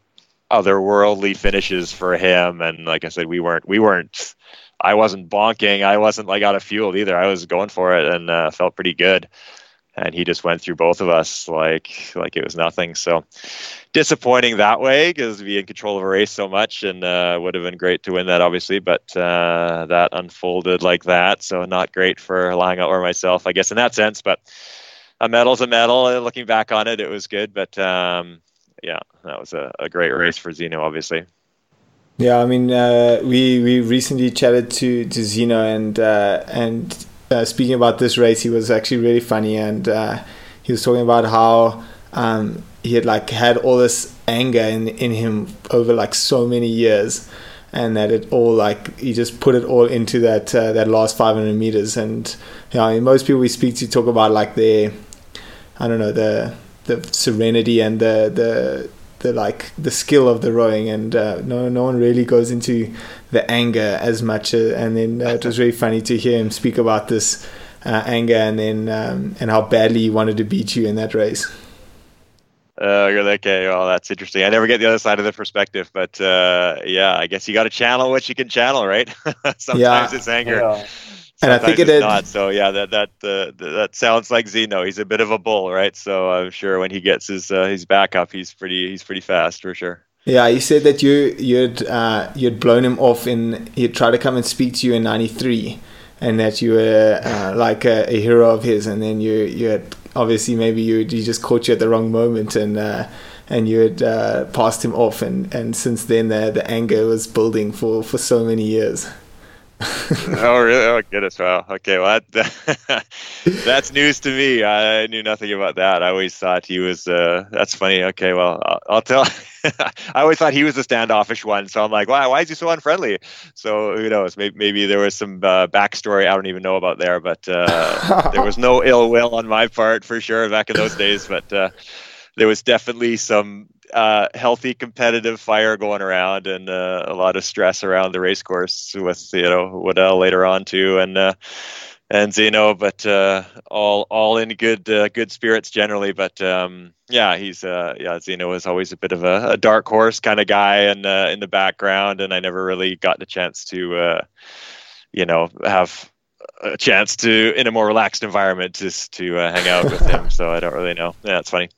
otherworldly finishes for him. And like I said, we weren't we weren't. I wasn't bonking. I wasn't like out of fuel either. I was going for it and uh, felt pretty good. And he just went through both of us like like it was nothing. So disappointing that way because we in control of a race so much and uh, would have been great to win that obviously. But uh, that unfolded like that. So not great for Lange or myself, I guess in that sense. But a medal's a medal. Looking back on it, it was good. But um, yeah, that was a, a great race for Xeno, obviously. Yeah, I mean, uh, we we recently chatted to to Xeno, and uh, and uh, speaking about this race, he was actually really funny, and uh, he was talking about how um, he had like had all this anger in in him over like so many years, and that it all like he just put it all into that uh, that last 500 meters, and you know, I mean, most people we speak to talk about like their I don't know the the serenity and the the the like the skill of the rowing, and uh, no no one really goes into the anger as much. Uh, and then uh, it was really funny to hear him speak about this uh, anger and then um, and how badly he wanted to beat you in that race. Uh, okay, well, that's interesting. I never get the other side of the perspective, but uh, yeah, I guess you got to channel what you can channel, right? Sometimes Yeah. it's anger. Yeah. And I think it's not. So yeah, that that uh, that sounds like Xeno. He's a bit of a bull, right? So I'm sure when he gets his uh, his back up, he's pretty he's pretty fast for sure. Yeah, he said that you you'd uh, you'd blown him off in he'd try to come and speak to you in '93, and that you were uh, like a, a hero of his, and then you you had obviously maybe you you just caught you at the wrong moment, and uh, and you had uh, passed him off, and, and since then the the anger was building for for so many years. Oh really? Oh goodness! Wow. Okay. Well, that, that's news to me. I knew nothing about that. I always thought he was. Uh, that's funny. Okay. Well, I'll, I'll tell. I always thought he was the standoffish one. So I'm like, why? Why is he so unfriendly? So who knows? Maybe, maybe there was some uh, backstory I don't even know about there. But uh, there was no ill will on my part for sure back in those days. But uh, there was definitely some uh, healthy competitive fire going around and uh, a lot of stress around the race course with you know Waddell later on too and uh, and Xeno, but uh, all all in good uh, good spirits generally. But um, yeah, he's uh, yeah Xeno is always a bit of a, a dark horse kind of guy and uh, in the background, and I never really got the chance to uh, you know have a chance to in a more relaxed environment just to uh, hang out with him. So I don't really know. Yeah, it's funny.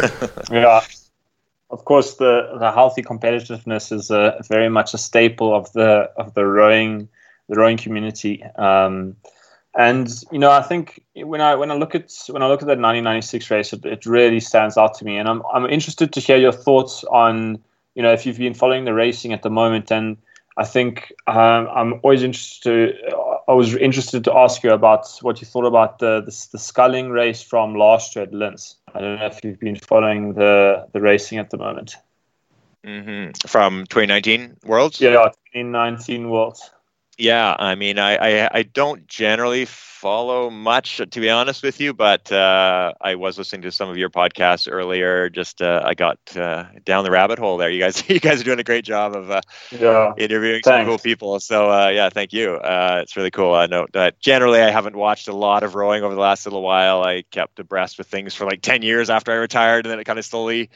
yeah. Of course, the, the healthy competitiveness is a, very much a staple of the of the rowing the rowing community. Um, and you know, I think when I when I look at when I look at that 1996 race, it, it really stands out to me. And I'm I'm interested to hear your thoughts on you know if you've been following the racing at the moment. And I think um, I'm always interested. To, I was interested to ask you about what you thought about the the, the sculling race from last year at Linz. I don't know if you've been following the the racing at the moment. hmm From 2019 Worlds. Yeah, 2019 Worlds. Yeah, I mean, I, I, I don't generally follow much, to be honest with you, but uh, I was listening to some of your podcasts earlier. Just uh, I got uh, down the rabbit hole there. You guys, you guys are doing a great job of uh, Yeah. interviewing some cool people. So uh, yeah, thank you. Uh, it's really cool. I know that generally I haven't watched a lot of rowing over the last little while. I kept abreast with things for like ten years after I retired, and then it kind of slowly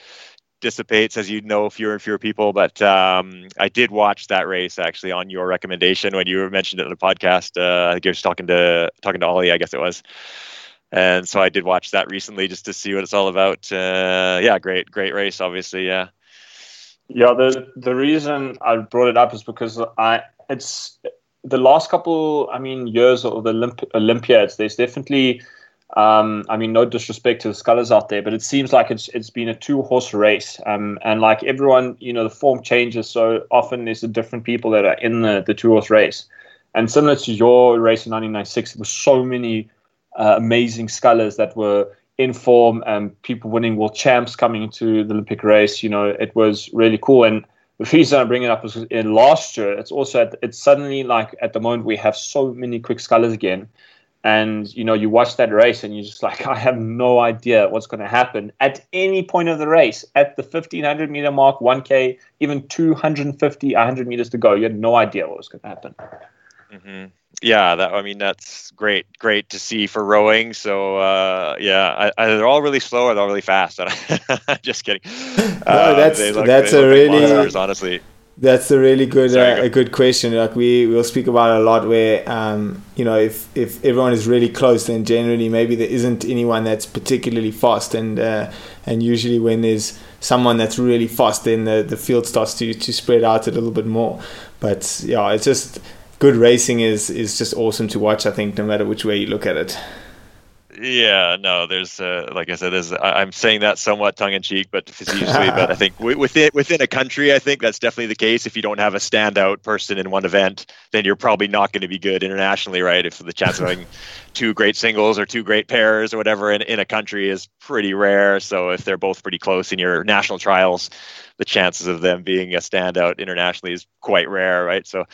dissipates as you know fewer and fewer people. But um, I did watch that race actually on your recommendation when you mentioned it in the podcast. Uh, I think you were talking to talking to Ollie, I guess it was. And so I did watch that recently just to see what it's all about. Uh, yeah, great, great race, obviously. Yeah. Yeah, the the reason I brought it up is because I it's the last couple, I mean, years of the Olymp- Olympiads. There's definitely, um, I mean, no disrespect to the scullers out there, but it seems like it's it's been a two horse race, um, and like everyone, you know, the form changes so often. There's the different people that are in the the two horse race, and similar to your race in 1996, there were so many uh, amazing scullers that were in form and people winning world champs coming into the Olympic race. You know, it was really cool. And the reason I bring it up is in last year, it's also at, it's suddenly like at the moment we have so many quick scullers again. And you know, you watch that race and you're just like, I have no idea what's going to happen at any point of the race. At the 1500 meter mark, 1K, even 250, 100 meters to go, you had no idea what was going to happen. hmm Yeah, that I mean that's great, great to see for rowing. So uh, yeah, I, I, they're all really slow or they're all really fast. Just kidding. Uh, that's- they look- that's a really- monsters, honestly. That's a really good Sorry, uh, a good question. Like we we'll speak about it a lot. Where um, you know if if everyone is really close, then generally maybe there isn't anyone that's particularly fast, and uh, and usually when there's someone that's really fast, then the, the field starts to to spread out a little bit more. But yeah, it's just good racing is is just awesome to watch. I think no matter which way you look at it. Yeah, no, there's uh, like I said, there's, I, I'm saying that somewhat tongue in cheek, but facetiously. but I think wi- within within a country, I think that's definitely the case. If you don't have a standout person in one event, then you're probably not going to be good internationally, right? If the chance of having two great singles or two great pairs or whatever in, in a country is pretty rare. So if they're both pretty close in your national trials, the chances of them being a standout internationally is quite rare, right? So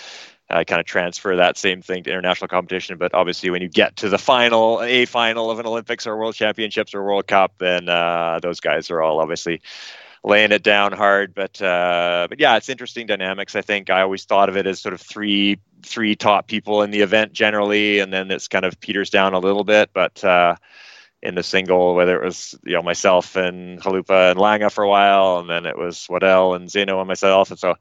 uh, kind of transfer that same thing to international competition. But obviously, when you get to the final, a final of an Olympics or World Championships or World Cup, then uh, those guys are all obviously laying it down hard. But uh, but yeah, it's interesting dynamics. I think I always thought of it as sort of three three top people in the event generally, and then it's kind of peters down a little bit. But uh, in the single, whether it was you know myself and Chalupa and Lange for a while, and then it was Waddell and Xeno and myself, and so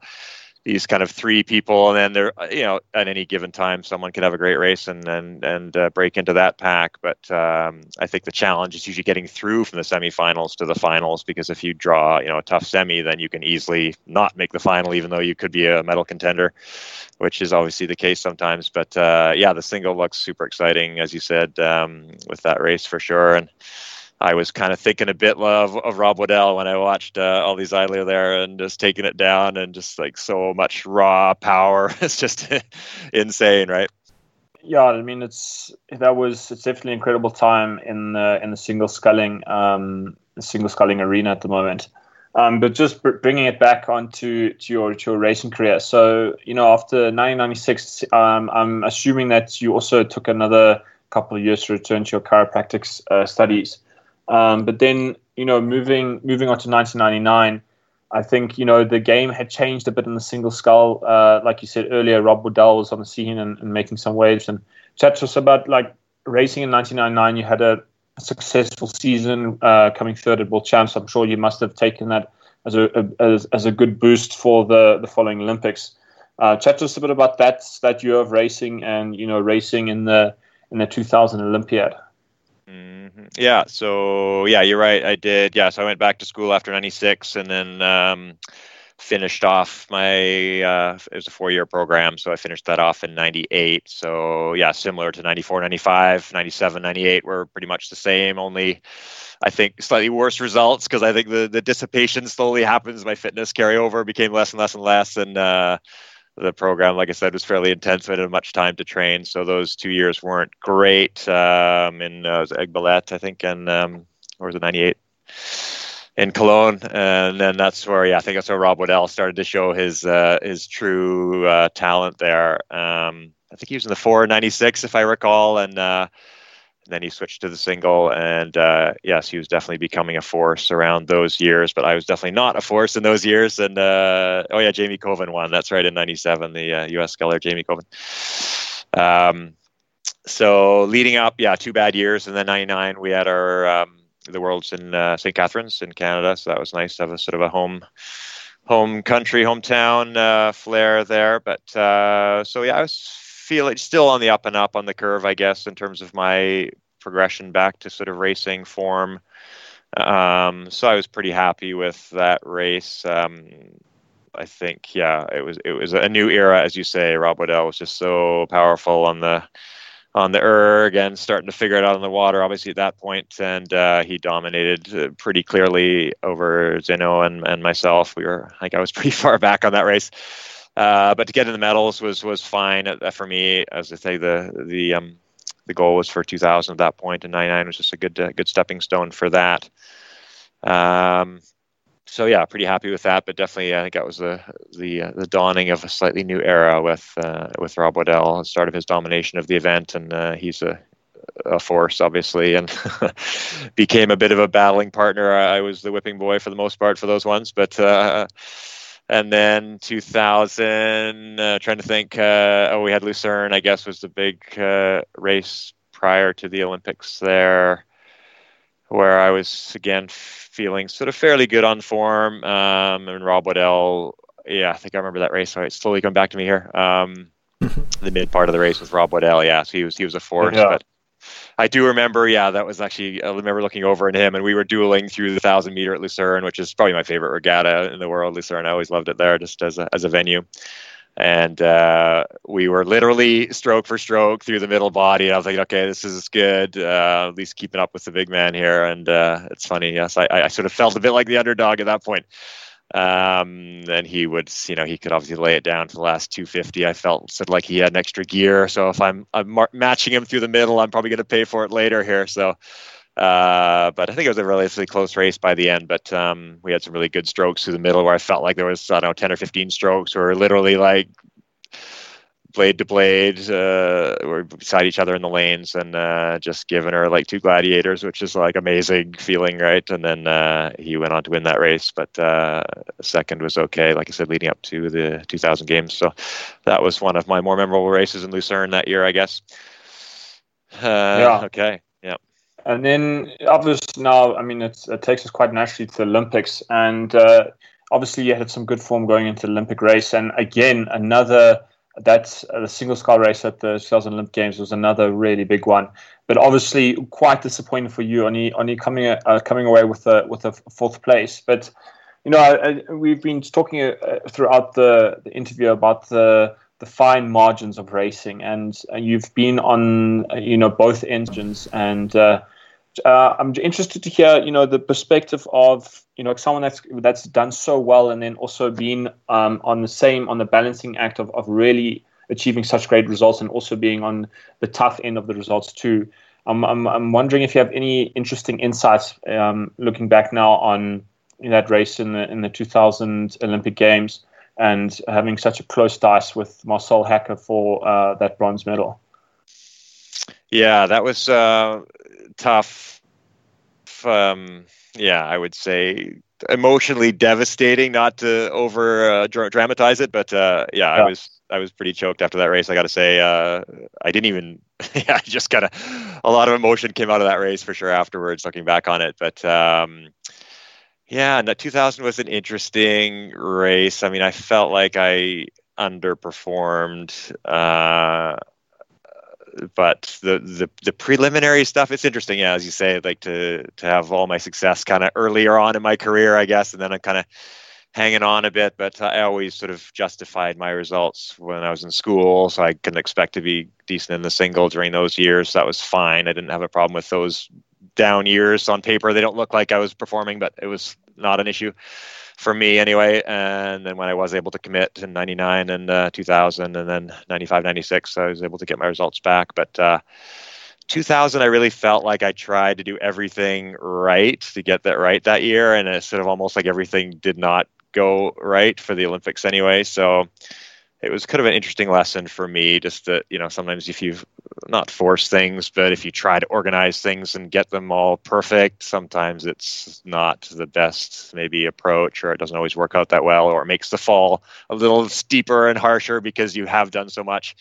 these kind of three people, and then there, you know, at any given time, someone could have a great race and and and uh, break into that pack. But um, I think the challenge is usually getting through from the semifinals to the finals because if you draw, you know, a tough semi, then you can easily not make the final, even though you could be a medal contender, which is obviously the case sometimes. But uh, yeah, the single looks super exciting, as you said, um, with that race for sure, and. I was kind of thinking a bit of, of Rob Waddell when I watched uh, Ollie Zeidler there and just taking it down and just like so much raw power. it's just insane, right? Yeah, I mean it's that was it's definitely an incredible time in the in the single sculling um, single sculling arena at the moment. Um, but just br- bringing it back onto to your to your racing career. So you know after 1996, um, I'm assuming that you also took another couple of years to return to your chiropractic uh, studies. Um, but then, you know, moving moving on to 1999, I think you know the game had changed a bit in the single scull. Uh, like you said earlier, Rob Waddell was on the scene and, and making some waves. And chat us about like racing in 1999. You had a successful season, uh, coming third at World Champs. I'm sure you must have taken that as a, a as, as, a good boost for the the following Olympics. Uh, chat to us a bit about that that year of racing and you know racing in the in the 2000 Olympiad. Mm-hmm. Yeah. So yeah, you're right. I did. Yeah. So I went back to school after '96, and then um, finished off my. Uh, it was a four-year program, so I finished that off in '98. So yeah, similar to '94, '95, '97, '98 were pretty much the same. Only I think slightly worse results because I think the the dissipation slowly happens. My fitness carryover became less and less and less, and uh, the program, like I said, was fairly intense. I didn't have much time to train, so those two years weren't great. Um, in uh, Aiguebelette, I think, and um, or was it '98 in Cologne? And then that's where, yeah, I think that's where Rob Waddell started to show his uh, his true uh, talent there. Um, I think he was in the four '96, if I recall, and uh, and then he switched to the single, and uh, yes, he was definitely becoming a force around those years. But I was definitely not a force in those years. And uh, oh yeah, Jamie Koven won. That's right in '97, the uh, U.S. sculler Jamie Koven. Um, so leading up, yeah, two bad years, and then '99 we had our um, the Worlds in uh, St. Catharines in Canada, so that was nice to have a sort of a home home country, hometown uh, flair there. But uh, so yeah, I was feel it's still on the up and up on the curve, I guess, in terms of my progression back to sort of racing form. Um, so I was pretty happy with that race. Um, I think, yeah, it was it was a new era, as you say. Rob Waddell was just so powerful on the on the erg and starting to figure it out on the water. Obviously, at that point, and uh, he dominated uh, pretty clearly over Xeno and, and myself. We were, I think, I was pretty far back on that race. Uh, but to get in the medals was was fine uh, for me. As I say, the the um, the goal was for 2000 at that point, and 99 was just a good uh, good stepping stone for that. Um, so yeah, pretty happy with that. But definitely, I think that was the the uh, the dawning of a slightly new era with uh, with Rob Waddell, the start of his domination of the event, and uh, he's a a force, obviously, and became a bit of a battling partner. I was the whipping boy for the most part for those ones, but uh, and then 2000 uh, trying to think uh, oh we had lucerne i guess was the big uh, race prior to the olympics there where i was again feeling sort of fairly good on form. Um, and rob waddell yeah i think i remember that race. So it's slowly coming back to me here. Um, the mid part of the race with rob waddell yeah so he was he was a force yeah. but I do remember, yeah, that was actually, I remember looking over at him and we were dueling through the thousand meter at Lucerne, which is probably my favorite regatta in the world. Lucerne, I always loved it there just as a, as a venue. And uh, we were literally stroke for stroke through the middle body. I was like, okay, this is good. Uh, at least keeping up with the big man here. And uh, it's funny. Yes, I, I sort of felt a bit like the underdog at that point. Um, and he would, you know, he could obviously lay it down to the last 250. I felt said like he had an extra gear. So if I'm, I'm mar- matching him through the middle, I'm probably going to pay for it later here. So, uh, but I think it was a relatively close race by the end. But um, we had some really good strokes through the middle where I felt like there was, I don't know, 10 or 15 strokes or literally like blade to blade. Uh, we're beside each other in the lanes and uh, just giving her like two gladiators, which is like amazing feeling, right? And then uh, he went on to win that race, but uh, second was okay. Like I said, leading up to the 2000 games, so that was one of my more memorable races in Lucerne that year, I guess. Uh, Yeah. Okay. Yeah. And then, obviously, now, I mean, it's, it takes us quite naturally to the Olympics. And uh, obviously, you had some good form going into the Olympic race. And again, another, that's uh, the single sky race at the 2000 Olympic Games was another really big one. But obviously, quite disappointing for you, only, only coming uh, coming away with a, with a fourth place. But, you know, I, I, we've been talking uh, throughout the, the interview about the the fine margins of racing, and uh, you've been on uh, you know both engines, and uh, I'm interested to hear you know the perspective of you know someone that's that's done so well, and then also been um, on the same on the balancing act of of really achieving such great results, and also being on the tough end of the results too. I'm I'm, I'm wondering if you have any interesting insights um, looking back now on that race in the in the 2000 Olympic Games and having such a close dice with Marcel Hacker for uh, that bronze medal. Yeah, that was uh, tough. Um, yeah, I would say emotionally devastating. Not to over uh, dramatize it, but uh, yeah, yeah, I was I was pretty choked after that race. I got to say, uh, I didn't even. yeah, I just kind of a lot of emotion came out of that race for sure afterwards, looking back on it. But um, yeah, and 2000 was an interesting race. I mean, I felt like I underperformed. But the, the the preliminary stuff it's interesting yeah as you say like to to have all my success kind of earlier on in my career i guess and then i'm kind of hanging on a bit but i always sort of justified my results when i was in school so i couldn't expect to be decent in the single during those years that was fine i didn't have a problem with those down years on paper they don't look like i was performing but it was not an issue for me anyway. And then when I was able to commit in 99 and uh, 2000 and then 95, 96, I was able to get my results back. But uh, 2000, I really felt like I tried to do everything right to get that right that year. And it's sort of almost like everything did not go right for the Olympics anyway. So it was kind of an interesting lesson for me just that, you know, sometimes if you not force things, but if you try to organize things and get them all perfect, sometimes it's not the best maybe approach, or it doesn't always work out that well, or it makes the fall a little steeper and harsher because you have done so much.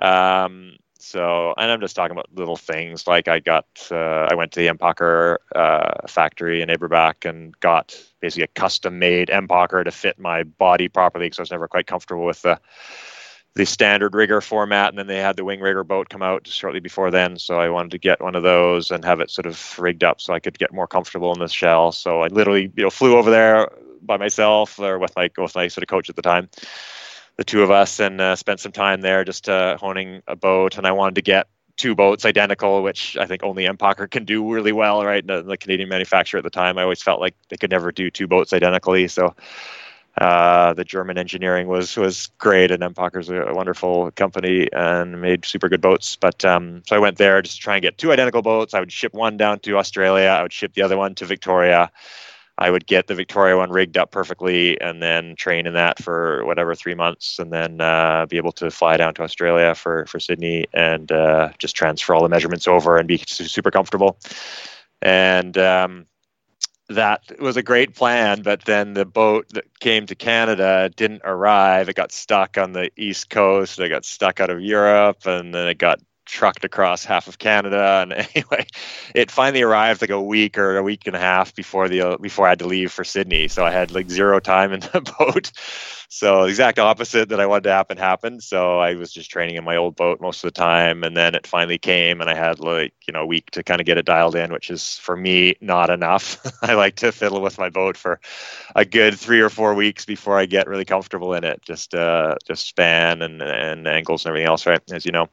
Um, so, and I'm just talking about little things like I got, uh, I went to the Empacher uh, factory in Eberbach and got basically a custom made Empacher to fit my body properly because I was never quite comfortable with the the standard rigger format, and then they had the wing rigger boat come out shortly before then. So I wanted to get one of those and have it sort of rigged up so I could get more comfortable in the shell. So I literally, you know, flew over there by myself or with my with my sort of coach at the time, the two of us, and uh, spent some time there just uh, honing a boat. And I wanted to get two boats identical, which I think only Empacher can do really well, right? The, the Canadian manufacturer at the time, I always felt like they could never do two boats identically. So uh, the German engineering was was great, and Empacher's a, a wonderful company and made super good boats. But um, so I went there just to try and get two identical boats. I would ship one down to Australia. I would ship the other one to Victoria. I would get the Victoria one rigged up perfectly, and then train in that for whatever three months, and then uh, be able to fly down to Australia for for Sydney and uh, just transfer all the measurements over and be super comfortable. And um, that was a great plan, but then the boat that came to Canada didn't arrive. It got stuck on the east coast. It got stuck out of Europe, and then it got trucked across half of Canada. And anyway, it finally arrived like a week or a week and a half before the before I had to leave for Sydney. So I had like zero time in the boat. So the exact opposite that I wanted to happen happened. So I was just training in my old boat most of the time, and then it finally came, and I had like you know a week to kind of get it dialed in, which is for me not enough. I like to fiddle with my boat for a good three or four weeks before I get really comfortable in it. Just uh, just span and and angles and everything else, right? As you know.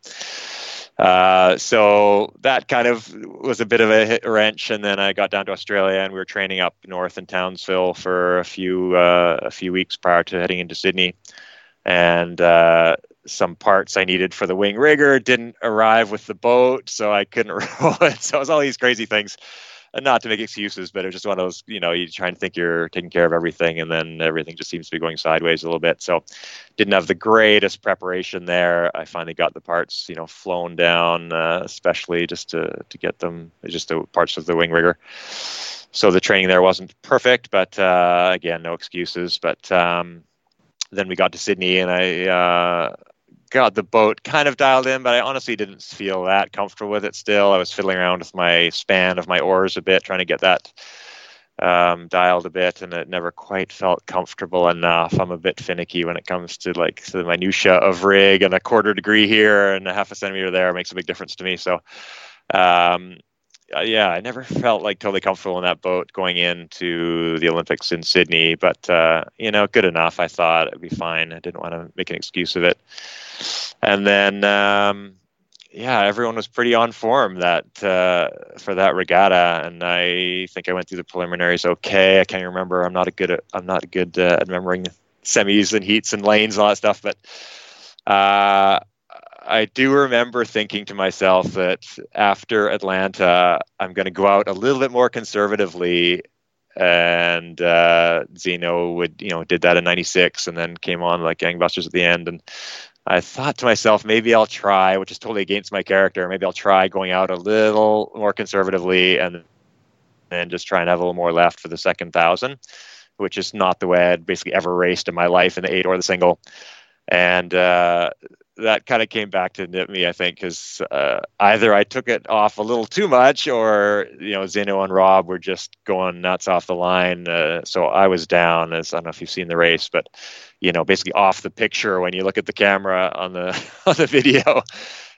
Uh, so that kind of was a bit of a hit wrench, and then I got down to Australia, and we were training up north in Townsville for a few uh, a few weeks prior to heading into Sydney, and uh, some parts I needed for the wing rigger didn't arrive with the boat, so I couldn't roll it. So it was all these crazy things. Not to make excuses, but it was just one of those, you know, you try and think you're taking care of everything, and then everything just seems to be going sideways a little bit. So, didn't have the greatest preparation there. I finally got the parts, you know, flown down, uh, especially just to to get them, just the parts of the wing rigger. So the training there wasn't perfect, but uh, again, no excuses. But um, then we got to Sydney, and I uh, got the boat kind of dialed in, but I honestly didn't feel that comfortable with it still. I was fiddling around with my span of my oars a bit, trying to get that um, dialed a bit, and it never quite felt comfortable enough. I'm a bit finicky when it comes to like the minutia of rig, and a quarter degree here and a half a centimeter there makes a big difference to me. So, um, yeah, I never felt like totally comfortable in that boat going into the Olympics in Sydney, but uh, you know, good enough. I thought it'd be fine. I didn't want to make an excuse of it. And then, um, yeah, everyone was pretty on form that uh, for that regatta, and I think I went through the preliminaries okay. I can't remember. I'm not a good. I'm not good uh, at remembering semis and heats and lanes and all that stuff, but. I do remember thinking to myself that after Atlanta, I'm going to go out a little bit more conservatively. And uh, Xeno would, you know, did that in '96, and then came on like gangbusters at the end. And I thought to myself, maybe I'll try, which is totally against my character. Maybe I'll try going out a little more conservatively, and then just try and have a little more left for the second thousand, which is not the way I'd basically ever raced in my life in the eight or the single. And uh, that kind of came back to nip me, I think, because uh, either I took it off a little too much, or you know, Xeno and Rob were just going nuts off the line. Uh, so I was down. As I don't know if you've seen the race, but you know, basically off the picture when you look at the camera on the on the video.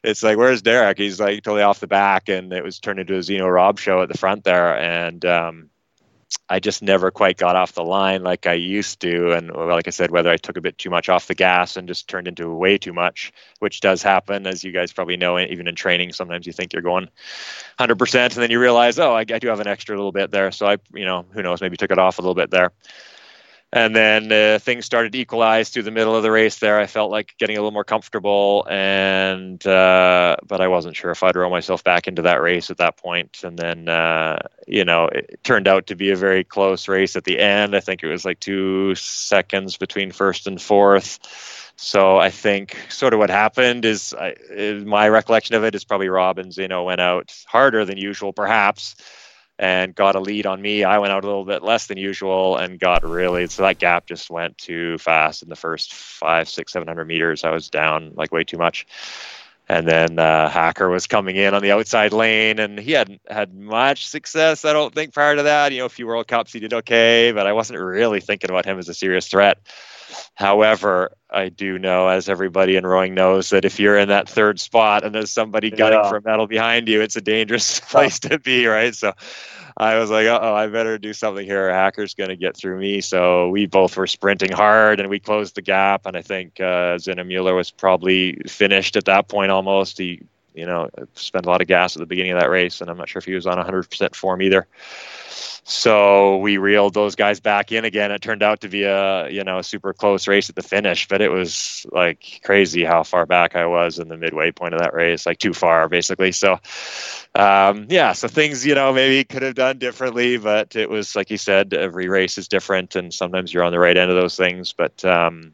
It's like, where's Derek? He's like totally off the back, and it was turned into a Xeno Rob show at the front there, and um, I just never quite got off the line like I used to. And like I said, whether I took a bit too much off the gas and just turned into way too much, which does happen, as you guys probably know, even in training, sometimes you think you're going 100%, and then you realize, oh, I, I do have an extra little bit there. So I, you know, who knows, maybe took it off a little bit there and then uh, things started to equalize through the middle of the race there. I felt like getting a little more comfortable and uh, but i wasn't sure if i'd roll myself back into that race at that point. And then uh, you know it turned out to be a very close race at the end. I think it was like two seconds between first and fourth. So I think sort of what happened is, I, my recollection of it is probably Rob and Xeno went out harder than usual, perhaps, and got a lead on me. I went out a little bit less than usual and got really so that gap just went too fast in the first five, six, seven hundred meters. I was down like way too much. And then uh, Hacker was coming in on the outside lane, and he hadn't had much success. I don't think prior to that. You know, a few World Cups he did okay, but I wasn't really thinking about him as a serious threat. However, I do know, as everybody in rowing knows, that if you're in that third spot and there's somebody gunning yeah. for a medal behind you, it's a dangerous place to be, right? So I was like, oh, I better do something here. A Hacker's going to get through me. So we both were sprinting hard and we closed the gap. And I think uh, Xeno Müller was probably finished at that point almost. He, you know, spent a lot of gas at the beginning of that race, and I'm not sure if he was on 100% form either. So we reeled those guys back in again. It turned out to be a you know a super close race at the finish, but it was like crazy how far back I was in the midway point of that race, like too far basically. So um, yeah, so things you know maybe could have done differently, but it was like you said, every race is different, and sometimes you're on the right end of those things. But um,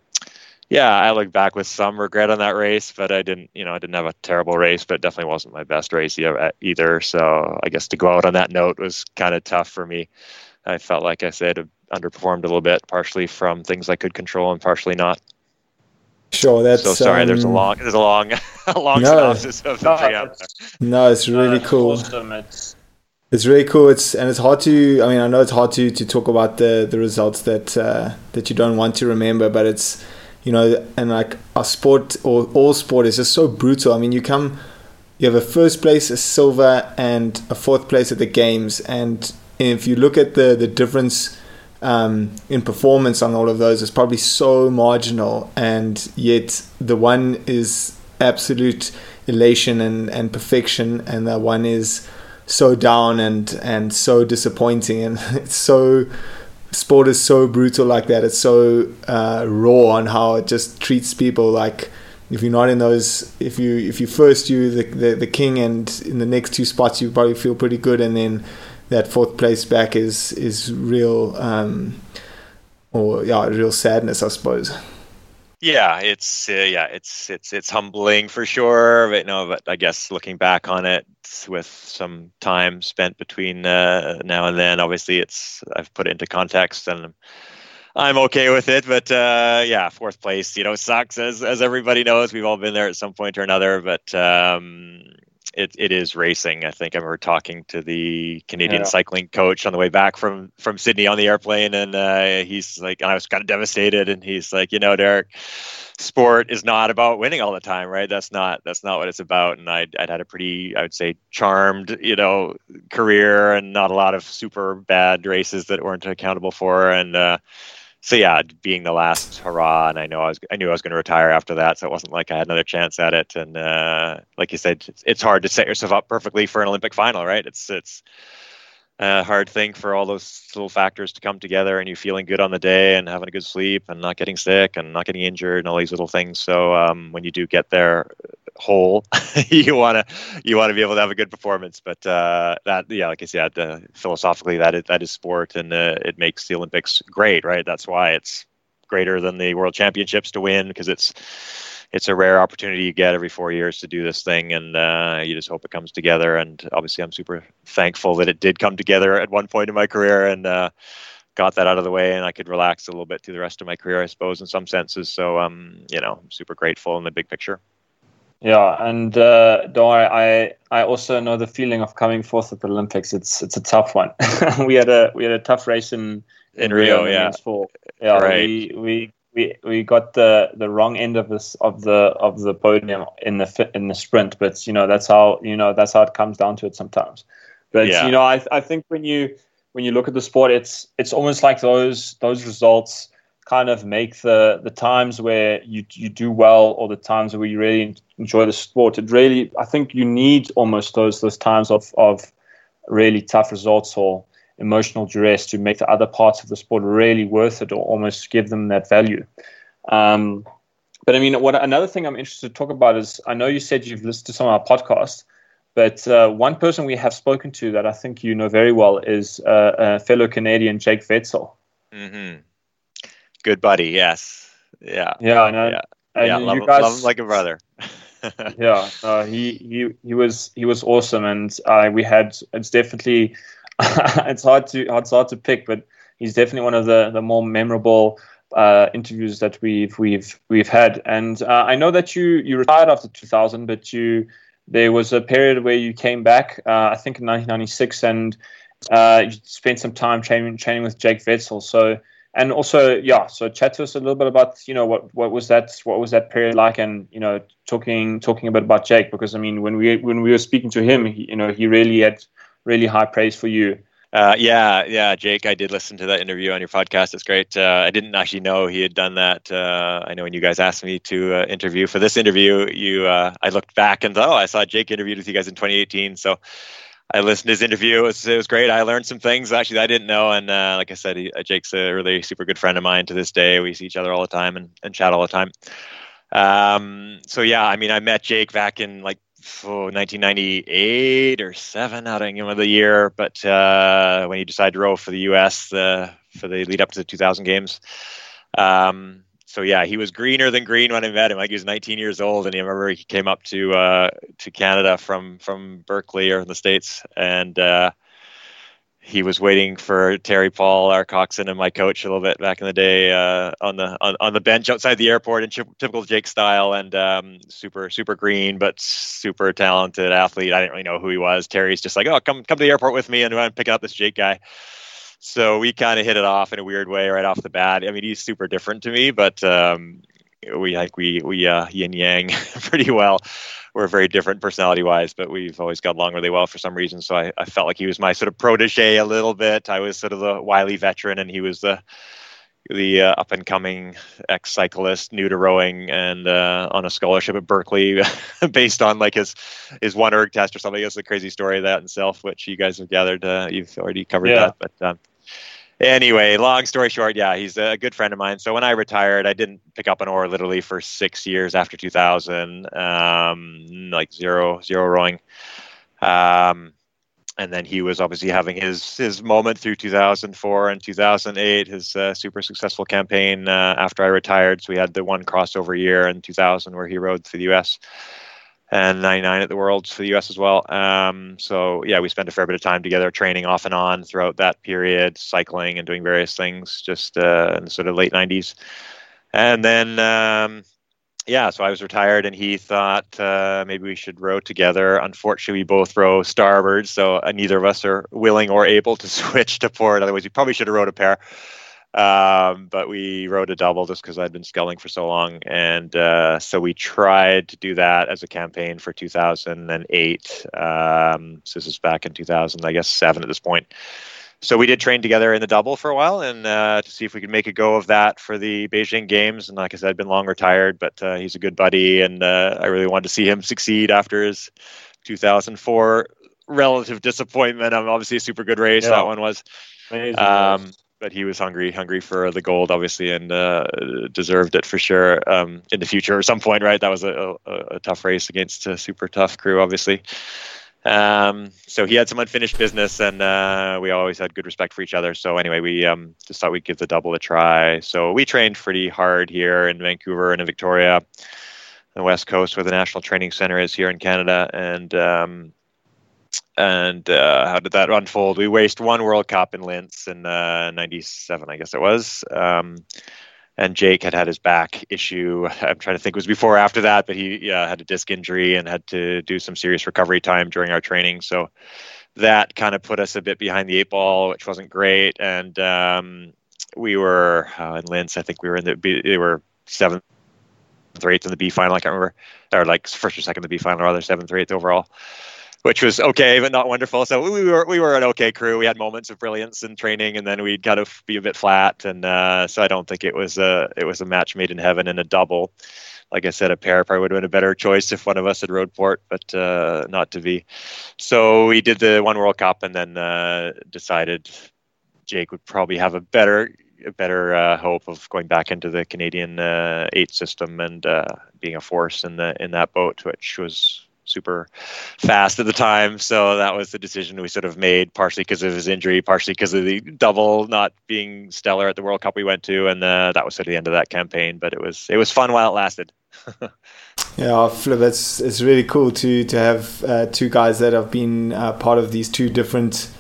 yeah, I look back with some regret on that race, but I didn't, you know, I didn't have a terrible race, but definitely wasn't my best race either. So I guess to go out on that note was kind of tough for me. I felt like I said underperformed a little bit, partially from things I could control and partially not. Sure, that's so sorry. Um, there's a long, there's a long, a long no, synopsis of the no, it's, no, it's really uh, cool. Awesome. It's it's really cool. It's and it's hard to. I mean, I know it's hard to to talk about the the results that uh, that you don't want to remember, but it's you know, and like our sport or all sport is just so brutal. I mean, you come, you have a first place, a silver, and a fourth place at the games, and if you look at the the difference um, in performance on all of those, it's probably so marginal, and yet the one is absolute elation and and perfection, and the one is so down and and so disappointing, and it's so sport is so brutal like that. It's so uh, raw on how it just treats people. Like if you're not in those, if you if you first you the, the the king, and in the next two spots you probably feel pretty good, and then that fourth place back is is real, um, or yeah, real sadness, I suppose. Yeah, it's uh, yeah, it's it's it's humbling for sure. But no, but I guess looking back on it with some time spent between uh, now and then, obviously it's I've put it into context and I'm okay with it. But uh, yeah, fourth place, you know, sucks as as everybody knows. We've all been there at some point or another. But um, it, it is racing. I think I remember talking to the Canadian yeah. cycling coach on the way back from from Sydney on the airplane, and uh, he's like, and I was kind of devastated, and he's like, you know, Derek, sport is not about winning all the time, right? That's not that's not what it's about. And I'd, I'd had a pretty, I would say, charmed, you know, career, and not a lot of super bad races that weren't accountable for, and. Uh, so yeah, being the last hurrah, and I know I was I knew I was going to retire after that, so it wasn't like I had another chance at it. And uh, like you said, it's, it's hard to set yourself up perfectly for an Olympic final, right? It's it's a hard thing for all those little factors to come together, and you feeling good on the day, and having a good sleep, and not getting sick, and not getting injured, and all these little things. So um, when you do get there, whole. you want to you want to be able to have a good performance, but uh, that yeah, like I said, uh, philosophically that is, that is sport, and uh, it makes the Olympics great, right? That's why it's greater than the World Championships to win because it's it's a rare opportunity you get every four years to do this thing, and uh, you just hope it comes together. And obviously, I'm super thankful that it did come together at one point in my career, and uh, got that out of the way and I could relax a little bit through the rest of my career, I suppose, in some senses. So, um, you know, I'm super grateful in the big picture. Yeah, and uh, don't worry, I I also know the feeling of coming fourth at the Olympics. It's it's a tough one. we had a we had a tough race in in, Rio, Rio yeah. Four. Yeah, right. we, we we we got the the wrong end of this of the of the podium in the in the sprint, but you know that's how you know that's how it comes down to it sometimes. But yeah. you know, I I think when you when you look at the sport, it's it's almost like those those results kind of make the the times where you you do well or the times where you really enjoy the sport. It really, I think, you need almost those those times of of really tough results or emotional duress to make the other parts of the sport really worth it or almost give them that value. Um, but I mean, what another thing I'm interested to talk about is I know you said you've listened to some of our podcasts, but uh, one person we have spoken to that I think you know very well is uh, a fellow Canadian, Jake Wetzel. Mm-hmm good buddy. Yes. Yeah. Yeah. Uh, yeah. And yeah. Love, guys, love him like a brother. yeah. Uh, he he he was he was awesome, and uh, we had it's definitely it's hard to it's hard to pick, but he's definitely one of the the more memorable uh, interviews that we've we've we've had. And uh, I know that you you retired after 2000, but you there was a period where you came back, uh, I think in 1996, and uh, you spent some time training training with Jake Wetzel. So and also yeah so chat to us a little bit about you know what what was that what was that period like and you know talking talking a bit about jake because i mean when we when we were speaking to him he, you know he really had really high praise for you uh, yeah, yeah, Jake, I did listen to that interview on your podcast. It's great. Uh, I didn't actually know he had done that. Uh, I know when you guys asked me to uh, interview for this interview, you uh, I looked back and thought, oh, I saw Jake interviewed with you guys in 2018. So I listened to his interview. It was, it was great. I learned some things actually I didn't know. And uh, like I said, he, Jake's a really super good friend of mine to this day. We see each other all the time and, and chat all the time. Um, so yeah, I mean, I met Jake back in like oh, 1998 or seven. I don't remember the year, but uh, when he decided to row for the U.S. For the lead up to the 2000 games. Um, so yeah, he was greener than green when I met him. Like he was 19 years old, and I remember he came up to uh, to Canada from from Berkeley or in the states, and uh, he was waiting for Terry Paul, our coxswain, and my coach a little bit back in the day uh, on the on, on the bench outside the airport in typical Jake style, and um, super super green but super talented athlete. I didn't really know who he was. Terry's just like, oh, come come to the airport with me, and I'm picking up this Jake guy. So we kind of hit it off in a weird way right off the bat. I mean, he's super different to me, but um, we like we we uh, yin yang pretty well. We're very different personality wise, but we've always got along really well for some reason. So I, I felt like he was my sort of protege a little bit. I was sort of the wily veteran, and he was the the uh, up and coming ex cyclist, new to rowing, and uh, on a scholarship at Berkeley, based on like his his one erg test or something. It's a crazy story of that itself, which you guys have gathered. Uh, you've already covered yeah. that, but. Um, anyway, long story short, yeah, he's a good friend of mine. So when I retired, I didn't pick up an oar literally for six years after 2000, um, like zero zero rowing. Um, and then he was obviously having his his moment through 2004 and 2008, his uh, super successful campaign uh, after I retired. So we had the one crossover year in 2000 where he rode for the U.S. and 99 at the Worlds for the U.S. as well. Um, so yeah, we spent a fair bit of time together, training off and on throughout that period, cycling and doing various things, just uh, in the sort of late 90s. And then um, yeah, so I was retired, and he thought uh, maybe we should row together. Unfortunately, we both row starboard, so uh, neither of us are willing or able to switch to port. Otherwise, we probably should have rowed a pair. Um, but we rowed a double just because I'd been sculling for so long, and uh, so we tried to do that as a campaign for 2008. Um, so this is back in 2000, I guess seven at this point so we did train together in the double for a while and uh, to see if we could make a go of that for the Beijing Games. And like I said, I'd been long retired, but uh, he's a good buddy, and uh, I really wanted to see him succeed after his 2004 relative disappointment. I'm obviously a super good race yeah. that one was. Um, but he was hungry, hungry for the gold, obviously, and uh, deserved it for sure um, in the future at some point. Right, that was a, a, a tough race against a super tough crew, obviously. Um, so he had some unfinished business, and uh, we always had good respect for each other. So anyway, we um, just thought we'd give the double a try. So we trained pretty hard here in Vancouver and in Victoria, the West Coast, where the National Training Center is here in Canada, and um, and uh, how did that unfold? We raced one World Cup in Linz in '97, uh, I guess it was. Um, and Jake had had his back issue. I'm trying to think it was before or after that, but he yeah, had a disc injury and had to do some serious recovery time during our training. So that kind of put us a bit behind the eight ball, which wasn't great. And um, we were uh, in Linz. I think we were in the B, they were seventh or eighth in the B final. I can't remember, or like first or second in the B final, or other seventh or eighth overall which was okay but not wonderful. So we were we were an okay crew. We had moments of brilliance in training, and then we'd kind of be a bit flat. And uh, so I don't think it was a it was a match made in heaven in a double. Like I said, a pair probably would have been a better choice if one of us had rowed port, but uh, not to be. So we did the one World Cup, and then uh, decided Jake would probably have a better a better uh, hope of going back into the Canadian uh, eight system and uh, being a force in the in that boat, which was super fast at the time. So that was the decision we sort of made, partially because of his injury, partially because of the double not being stellar at the World Cup we went to, and uh, that was sort of the end of that campaign. But it was it was fun while it lasted. yeah, Flip, it's it's really cool to to have uh, two guys that have been uh, part of these two different.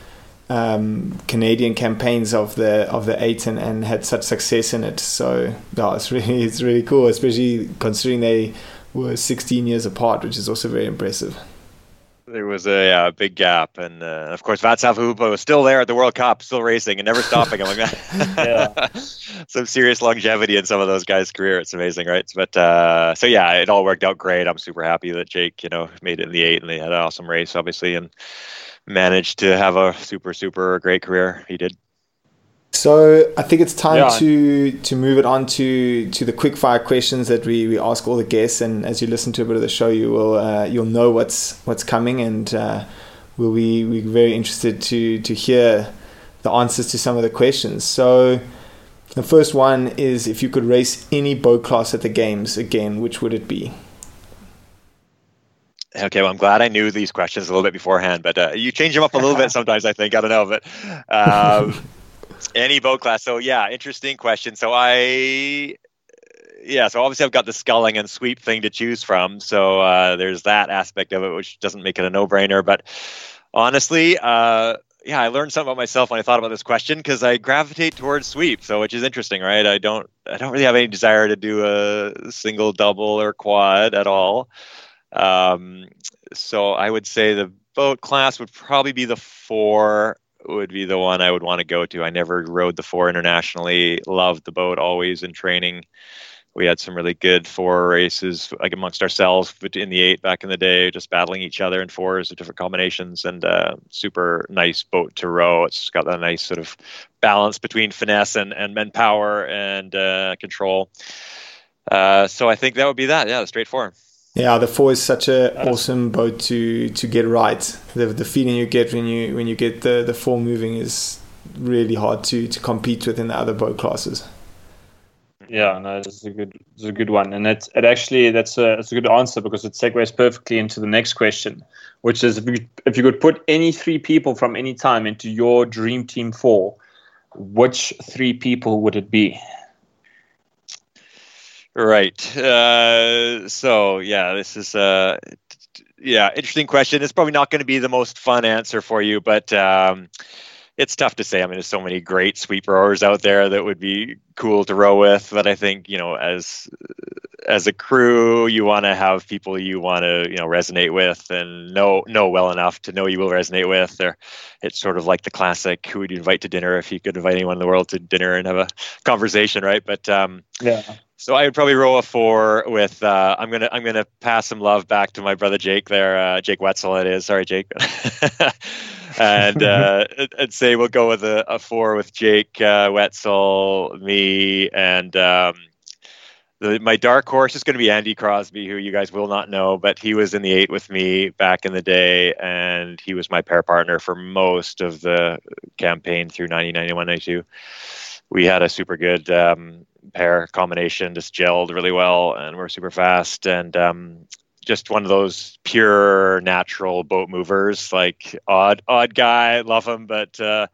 Um, Canadian campaigns of the of the eight and, and had such success in it. So yeah, it's really it's really cool, especially considering they were 16 years apart, which is also very impressive. There was a yeah, big gap, and uh, of course Václav Chalupa was still there at the World Cup, still racing and never stopping. I'm like, yeah. some serious longevity in some of those guys' career. It's amazing, right? But uh, so yeah, it all worked out great. I'm super happy that Jake, you know, made it in the eight, and they had an awesome race, obviously, and managed to have a super super great career. He did. So I think it's time yeah. to to move it on to to the quick fire questions that we, we ask all the guests. And as you listen to a bit of the show, you will uh, you'll know what's what's coming, and uh, we'll be we very interested to to hear the answers to some of the questions. So the first one is if you could race any boat class at the games again, which would it be? Okay, well, I'm glad I knew these questions a little bit beforehand, but uh, you change them up a little bit sometimes. I think I don't know, but um, any boat class. So yeah, interesting question. So I yeah, so obviously I've got the sculling and sweep thing to choose from. So uh, there's that aspect of it, which doesn't make it a no-brainer. But honestly, uh, yeah, I learned something about myself when I thought about this question because I gravitate towards sweep. So which is interesting, right? I don't, I don't really have any desire to do a single, double, or quad at all. Um, so I would say the boat class would probably be the four would be the one I would want to go to. I never rowed the four internationally. Loved the boat always in training. We had some really good four races like amongst ourselves in the eight back in the day, just battling each other in fours of different combinations and uh, super nice boat to row. It's got that nice sort of balance between finesse and, and men power and uh, control. Uh, so I think that would be that. Yeah, straight four. Yeah, the four is such an uh, awesome boat to to get right. The the feeling you get when you when you get the the four moving is really hard to to compete with in the other boat classes. Yeah, no, it's a good, it's a good one, and it, it actually that's a, it's a good answer because it segues perfectly into the next question, which is if you if you could put any three people from any time into your dream team four, which three people would it be? Right. Uh, so yeah, this is uh, yeah, interesting question. It's probably not going to be the most fun answer for you, but um, it's tough to say. I mean, there's so many great sweep rowers out there that would be cool to row with. But I think you know, as as a crew, you want to have people you want to you know resonate with and know know well enough to know you will resonate with. Or it's sort of like the classic: who would you invite to dinner if you could invite anyone in the world to dinner and have a conversation, right? But um, yeah. So I would probably roll a four with. Uh, I'm gonna I'm gonna pass some love back to my brother Jake there, uh, Jake Wetzel. It is sorry, Jake, and uh, and say we'll go with a, a four with Jake uh, Wetzel, me, and um, the, my dark horse is going to be Andy Crosby, who you guys will not know, but he was in the eight with me back in the day, and he was my pair partner for most of the campaign through 1991, 92. We had a super good um, pair combination just gelled really well and we're super fast and um, just one of those pure natural boat movers like odd odd guy love him but uh,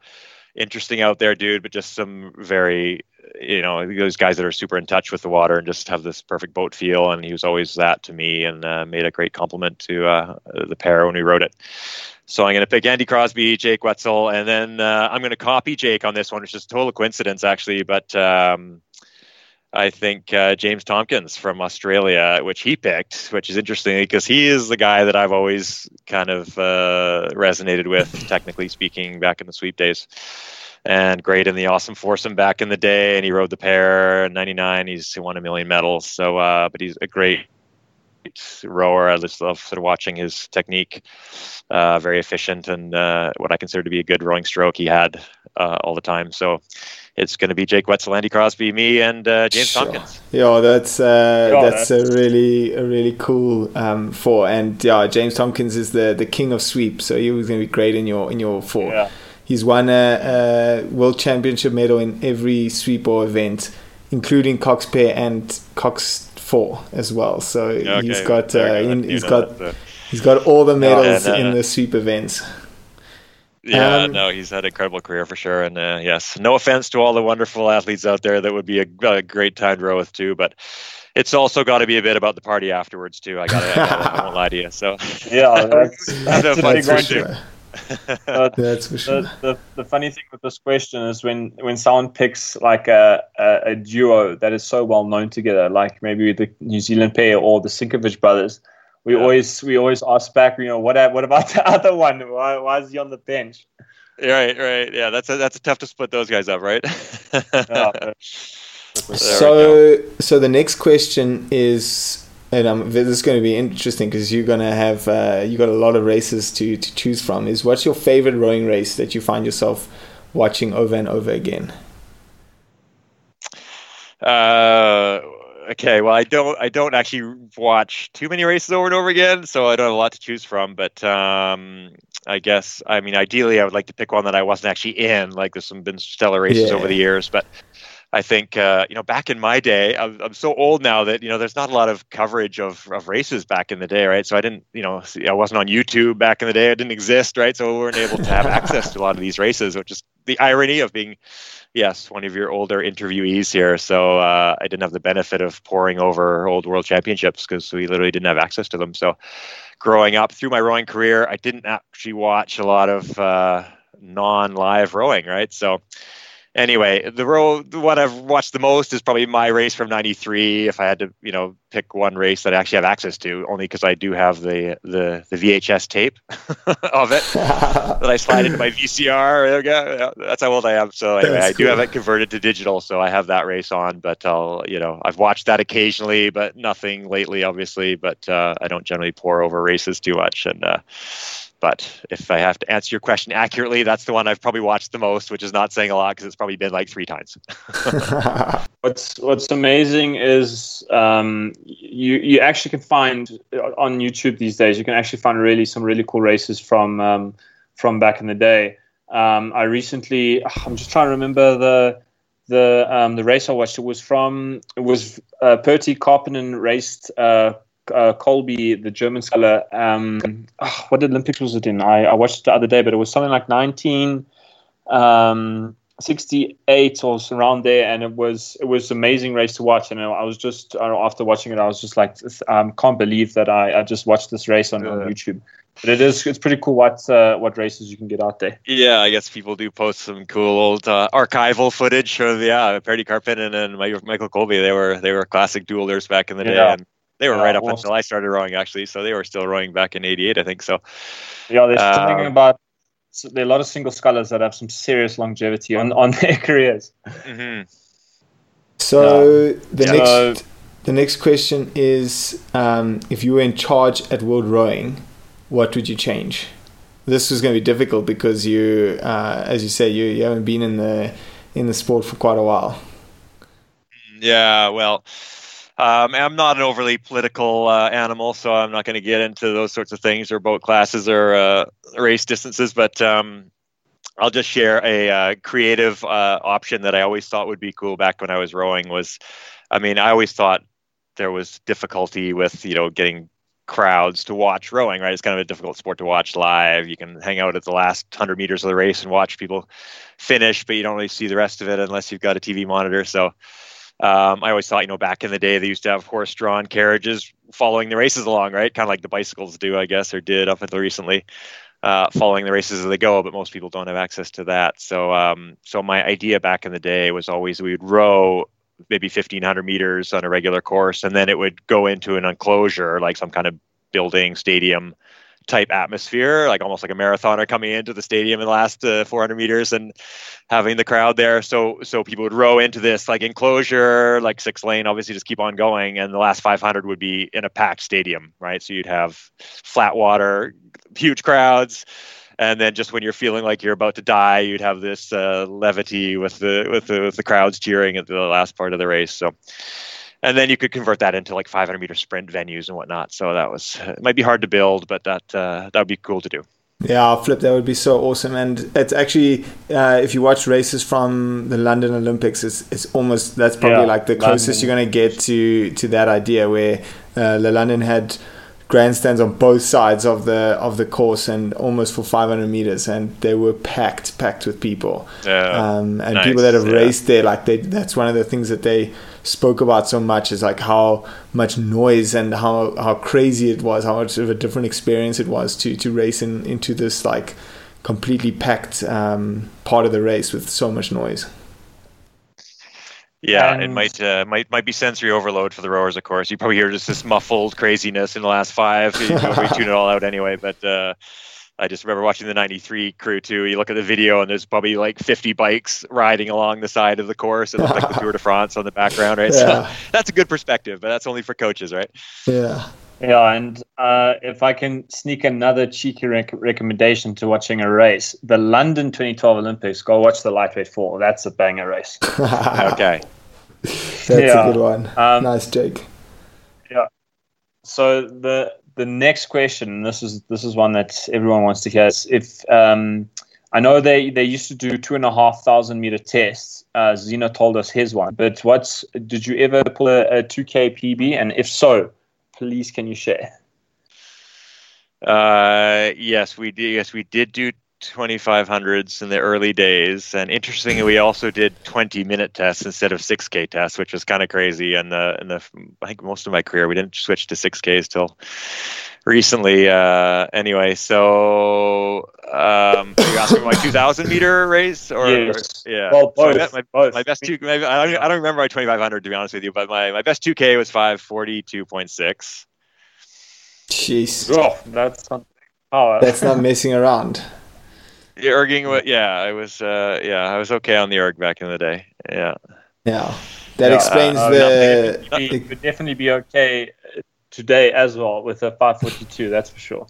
interesting out there dude but just some very you know those guys that are super in touch with the water and just have this perfect boat feel and he was always that to me and uh, made a great complement to uh, the pair when we wrote it so I'm going to pick Andy Crosby, Jake Wetzel, and then uh, I'm going to copy Jake on this one, which is total coincidence, actually. But um, I think uh, James Tomkins from Australia, which he picked, which is interesting because he is the guy that I've always kind of uh, resonated with, technically speaking, back in the sweep days. And great in the Oarsome Foursome back in the day, and he rowed the pair in '99. He's won a million medals. So, uh, but he's a great rower. I just love sort of watching his technique. Uh, very efficient and uh, what I consider to be a good rowing stroke he had uh, all the time. So it's going to be Jake Wetzel, Andy Crosby, me, and uh, James sure. Tomkins. Yeah, that's uh, yeah, that's, that's, a really a really cool um, four. And yeah, James Tomkins is the the king of sweep, so he was going to be great in your in your four. Yeah. He's won a, a world championship medal in every sweep or event, including Cox pair and Cox four as well. So okay, he's got uh, he's got that, he's got all the medals in the sweep events. Yeah, um, no, he's had an incredible career for sure. And uh, yes, no offense to all the wonderful athletes out there that would be a, a great time to row with too, but it's also got to be a bit about the party afterwards too. I got I, I won't lie to you. So yeah, that's, that's, that's for sure. that's for sure. The, the, the, funny thing with this question is when when someone picks like a, a, a duo that is so well known together, like maybe the New Zealand pair or the Sinković brothers we yeah. always we always ask back, you know, what what about the other one? Why, why is he on the bench? Right, right, yeah. That's a, that's a tough to split those guys up, right? yeah. so so the next question is, and um, this is going to be interesting because you're going to have uh, you got a lot of races to to choose from. Is what's your favorite rowing race that you find yourself watching over and over again? Uh okay, well, I don't, I don't actually watch too many races over and over again, so I don't have a lot to choose from. But um, I guess, I mean, ideally, I would like to pick one that I wasn't actually in. Like, there's some been stellar races yeah. over the years, but I think, uh, you know, back in my day, I'm, I'm, so old now that you know, there's not a lot of coverage of, of races back in the day, right? So I didn't, you know, I wasn't on YouTube back in the day. I didn't exist, right? So we weren't able to have access to a lot of these races, which is the irony of being yes, one of your older interviewees here. So uh, I didn't have the benefit of poring over old world championships because we literally didn't have access to them. So growing up through my rowing career, I didn't actually watch a lot of uh, non live rowing, right? So anyway, the row what I've watched the most is probably my race from '93. If I had to, you know, pick one race that I actually have access to, only because I do have the the, the VHS tape of it that I slide into my VCR. There we go. That's how old I am. So anyway, I do have it converted to digital, so I have that race on. But I'll, you know, I've watched that occasionally, but nothing lately, obviously. But uh, I don't generally pour over races too much, and. Uh, but if I have to answer your question accurately, that's the one I've probably watched the most, which is not saying a lot because it's probably been like three times. what's What's amazing is um, you you actually can find on YouTube these days. You can actually find really some really cool races from um, from back in the day. Um, I recently, I'm just trying to remember the the um, the race I watched. It was from it was uh, Pertti Karppinen raced uh, uh, Kolbe, the German sculler. Um, oh, what Olympics was it in? I, I watched it the other day, but it was something like 19. Um, 68 or around there and it was it was amazing race to watch and i was just after watching it i was just like um, can't believe that I, I just watched this race on, on youtube but it is it's pretty cool what uh, what races you can get out there yeah i guess people do post some cool old uh, archival footage of yeah Pertti Karppinen and michael Kolbe they were they were classic duelers back in the day and they were yeah, right up awesome. until i started rowing actually so they were still rowing back in 88 i think so yeah there's um, something about so there are a lot of single scullers that have some serious longevity on, on their careers. Mm-hmm. So yeah. the next the next question is um, if you were in charge at World Rowing, what would you change? This was going to be difficult because you, uh, as you say, you, you haven't been in the in the sport for quite a while. Yeah, well, um, I'm not an overly political uh, animal, so I'm not going to get into those sorts of things or boat classes or uh, race distances. But um, I'll just share a uh, creative uh, option that I always thought would be cool back when I was rowing. Was, I mean, I always thought there was difficulty with you know getting crowds to watch rowing. Right, it's kind of a difficult sport to watch live. You can hang out at the last hundred meters of the race and watch people finish, but you don't really see the rest of it unless you've got a TV monitor. So um, I always thought, you know, back in the day, they used to have horse-drawn carriages following the races along, right? Kind of like the bicycles do, I guess, or did up until recently, uh, following the races as they go. But most people don't have access to that. So, um, so my idea back in the day was always we would row maybe 1500 meters on a regular course, and then it would go into an enclosure, like some kind of building, stadium, type atmosphere, like almost like a marathoner coming into the stadium in the last uh, 400 meters and having the crowd there. So so people would row into this like enclosure, like six lane, obviously just keep on going, and the last 500 would be in a packed stadium, right? So you'd have flat water, huge crowds. And then just when you're feeling like you're about to die, you'd have this uh, levity with the with the with the crowds cheering at the last part of the race. So, and then you could convert that into like 500 meter sprint venues and whatnot. So that was it might be hard to build, but that uh, that would be cool to do. Yeah, flip that would be so awesome. And it's actually uh, if you watch races from the London Olympics, it's it's almost that's probably yeah, like the closest London. you're going to get to to that idea where uh, the London had grandstands on both sides of the of the course and almost for 500 meters and they were packed packed with people yeah, um, and nice, people that have yeah. raced there like they that's one of the things that they spoke about so much is like how much noise and how how crazy it was how much of a different experience it was to to race in, into this like completely packed um, part of the race with so much noise yeah, and it might uh, might might be sensory overload for the rowers. Of course, you probably hear just this muffled craziness in the last five. You probably tune it all out anyway. But uh, I just remember watching the '93 crew too. You look at the video, and there's probably like 50 bikes riding along the side of the course. It looks like the Tour de France on the background, right? Yeah. So that's a good perspective, but that's only for coaches, right? Yeah. Yeah, and uh, if I can sneak another cheeky rec- recommendation to watching a race, the London 2012 Olympics, go watch the lightweight four. That's a banger race. okay. That's yeah. a good one. Um, nice, Jake. Yeah. So the the next question, this is this is one that everyone wants to hear. Is if um, I know they they used to do two and a half thousand meter tests. Uh, Xeno told us his one, but what's did you ever pull a two K PB? And if so, please can you share? Uh, yes, we did. Yes, we did do 2500s in the early days, and interestingly, we also did 20 minute tests instead of 6K tests, which was kind of crazy. And the and the I think most of my career we didn't switch to 6Ks till recently. Uh, anyway, so um, are you asking my 2,000 meter race or, yes. or yeah? Well, both, so my, both. my best two. Maybe, I don't I don't remember my 2500 to be honest with you, but my my best 2K was 542.6. Jeez. Oh, that's oh, that's not messing around. The erging, yeah, I was, uh, yeah, I was okay on the erg back in the day. Yeah. Yeah, that yeah, explains uh, the. Uh, it would definitely be okay today as well with a 542. That's for sure.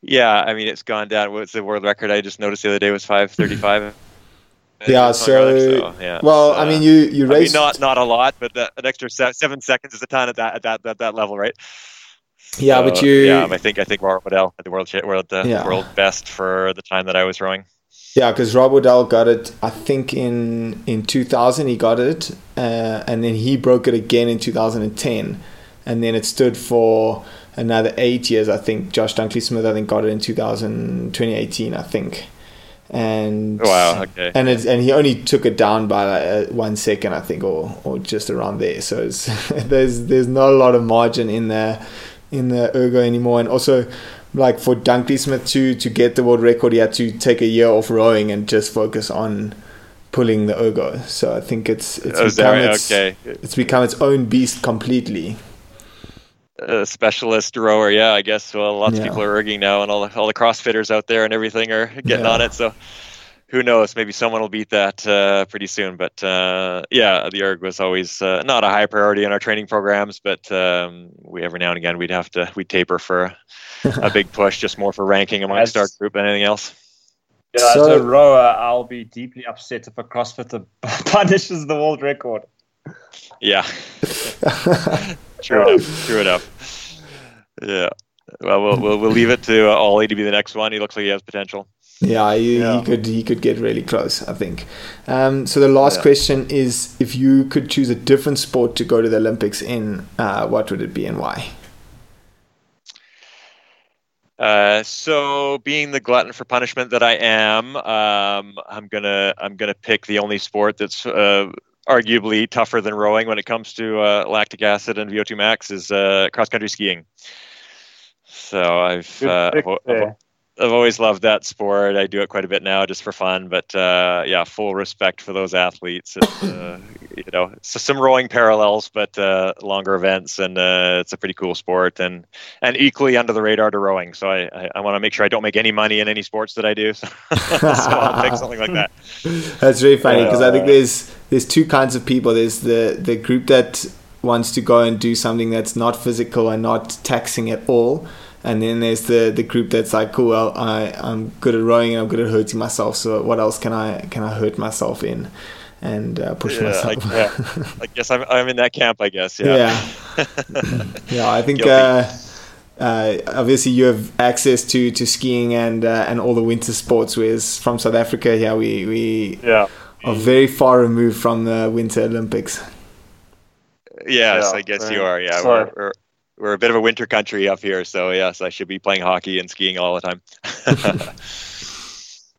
Yeah, I mean it's gone down. What's the world record? I just noticed the other day was 535. yeah, so, so, yeah. Well, uh, I mean, you you raced I mean, not not a lot, but the, an extra seven seconds is a ton at that at that at that level, right? Yeah, so, but you. Yeah, I think I think Robert Waddell at the world world uh, yeah. world best for the time that I was rowing. Yeah, because Rob Waddell got it. I think in in 2000 he got it, uh, and then he broke it again in 2010, and then it stood for another eight years. I think Josh Dunkley Smith I think got it in 2000 2018 I think, and wow, okay, and it, and he only took it down by like uh, one second I think, or or just around there. So there's there's not a lot of margin in the in the ergo anymore, and also like for Dunkley Smith to to get the world record, he had to take a year off rowing and just focus on pulling the ergo. So I think it's it's Oh, become its, Okay. it's become its own beast completely. a specialist rower. Yeah, I guess. Well, lots Yeah. of people are erging now, and all the, all the CrossFitters out there and everything are getting Yeah. on it. So who knows? Maybe someone will beat that uh, pretty soon. But uh, yeah, the erg was always uh, not a high priority in our training programs, but um, we every now and again we'd have to we taper for a, a big push, just more for ranking amongst our That's- group than anything else. Yeah, So- as a rower, I'll be deeply upset if a CrossFitter punishes the world record. Yeah, true enough. True enough. Yeah. Well, we'll we'll, we'll leave it to uh, Ollie to be the next one. He looks like he has potential. Yeah, he, Yeah. he could he could get really close, I think. Um, so the last Yeah. question is: if you could choose a different sport to go to the Olympics in, uh, what would it be and why? Uh, so, being the glutton for punishment that I am, um, I'm gonna I'm gonna pick the only sport that's uh, arguably tougher than rowing when it comes to uh, lactic acid and VO2 max is uh, cross country skiing. So I've uh, I've, I've, there. I've always loved that sport. I do it quite a bit now just for fun, but uh, yeah, full respect for those athletes. Uh, you know, so some rowing parallels, but uh, longer events, and uh, it's a pretty cool sport, and and equally under the radar to rowing. So I, I, I want to make sure I don't make any money in any sports that I do. So, so I'll pick something like that. That's really funny because I think Uh, there's there's two kinds of people. There's the the group that wants to go and do something that's not physical and not taxing at all, and then there's the the group that's like, cool, well, I I'm good at rowing and I'm good at hurting myself. So what else can I can I hurt myself in, and uh, push Yeah, I, myself? yeah. I guess I'm, I'm in that camp. I guess. Yeah. Yeah. yeah, I think uh, uh, obviously you have access to, to skiing and uh, and all the winter sports. Whereas from South Africa, yeah, we we Yeah. are very far removed from the Winter Olympics. Yes, Yeah, I guess right. you are. Yeah, we're, we're we're a bit of a winter country up here, so yes, I should be playing hockey and skiing all the time.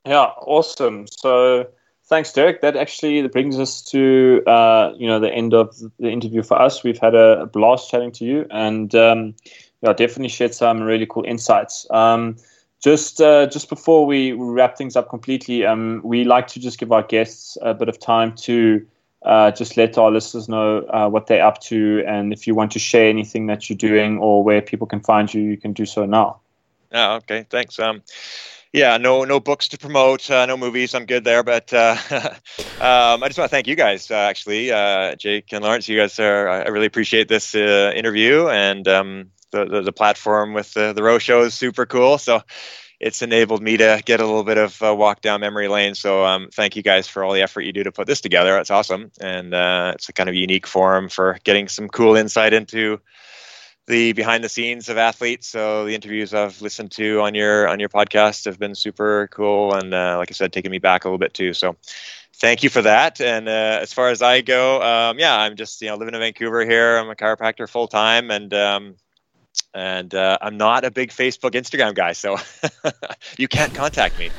Yeah, awesome. So thanks, Derek. That actually brings us to uh, you know the end of the interview for us. We've had a blast chatting to you, and um, yeah, definitely shared some really cool insights. Um, just uh, just before we wrap things up completely, um, we like to just give our guests a bit of time to uh, just let our listeners know uh, what they're up to, and if you want to share anything that you're doing or where people can find you, you can do so now. Oh, okay. Thanks. Um, yeah, no, no books to promote, uh, no movies. I'm good there, but uh, um, I just want to thank you guys. Uh, actually, uh, Jake and Lawrence, you guys are. I really appreciate this uh, interview and um, the, the the platform with the the row show is super cool. So it's enabled me to get a little bit of a walk down memory lane. So um, thank you guys for all the effort you do to put this together. That's awesome, and uh, it's a kind of unique forum for getting some cool insight into the behind the scenes of athletes. So the interviews I've listened to on your on your podcast have been super cool, and uh, like I said, taking me back a little bit too. So thank you for that. And uh, as far as I go, um, yeah, I'm just you know living in Vancouver here. I'm a chiropractor full time, and um, and uh, I'm not a big Facebook, Instagram guy, so you can't contact me.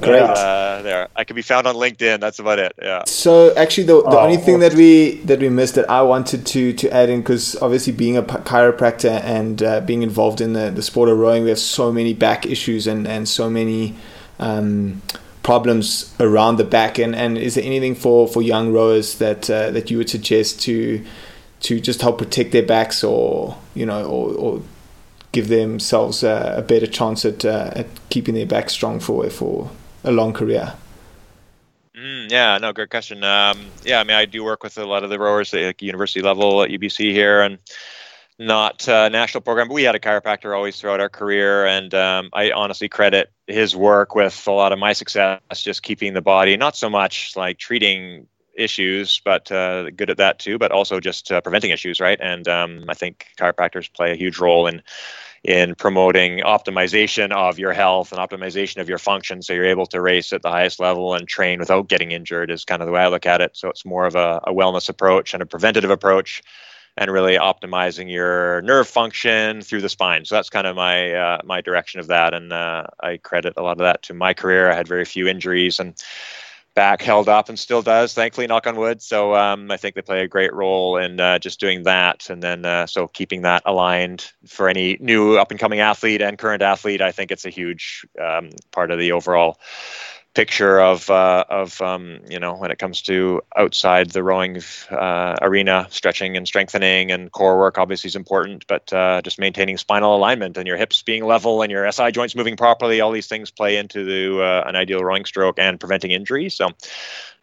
Great. Uh, there, I can be found on LinkedIn. That's about it. Yeah. So actually, the, the Oh, only thing that we that we missed that I wanted to to add in because obviously being a chiropractor and uh, being involved in the, the sport of rowing, we have so many back issues and and so many um, problems around the back. And, and is there anything for, for young rowers that uh, that you would suggest to to just help protect their backs or you know or, or give themselves uh, a better chance at uh, at keeping their back strong for for a long career? Mm, yeah, no, great question. Um, yeah, I mean, I do work with a lot of the rowers at like, university level at UBC here, and not uh, national program, but we had a chiropractor always throughout our career, and um, I honestly credit his work with a lot of my success, just keeping the body, not so much like treating issues, but uh, good at that too. But also just uh, preventing issues, right? And um, I think chiropractors play a huge role in in promoting optimization of your health and optimization of your function, so you're able to race at the highest level and train without getting injured. Is kind of the way I look at it. So it's more of a, a wellness approach and a preventative approach and really optimizing your nerve function through the spine. So that's kind of my uh, my direction of that, and uh, I credit a lot of that to my career. I had very few injuries and back held up and still does, thankfully, knock on wood. So um, I think they play a great role in uh, just doing that, and then uh, so keeping that aligned for any new up and coming athlete and current athlete. I think it's a huge um, part of the overall picture of uh, of um, you know when it comes to outside the rowing uh, arena, stretching and strengthening and core work obviously is important, but uh, just maintaining spinal alignment and your hips being level and your SI joints moving properly, all these things play into the, uh, an ideal rowing stroke and preventing injury. So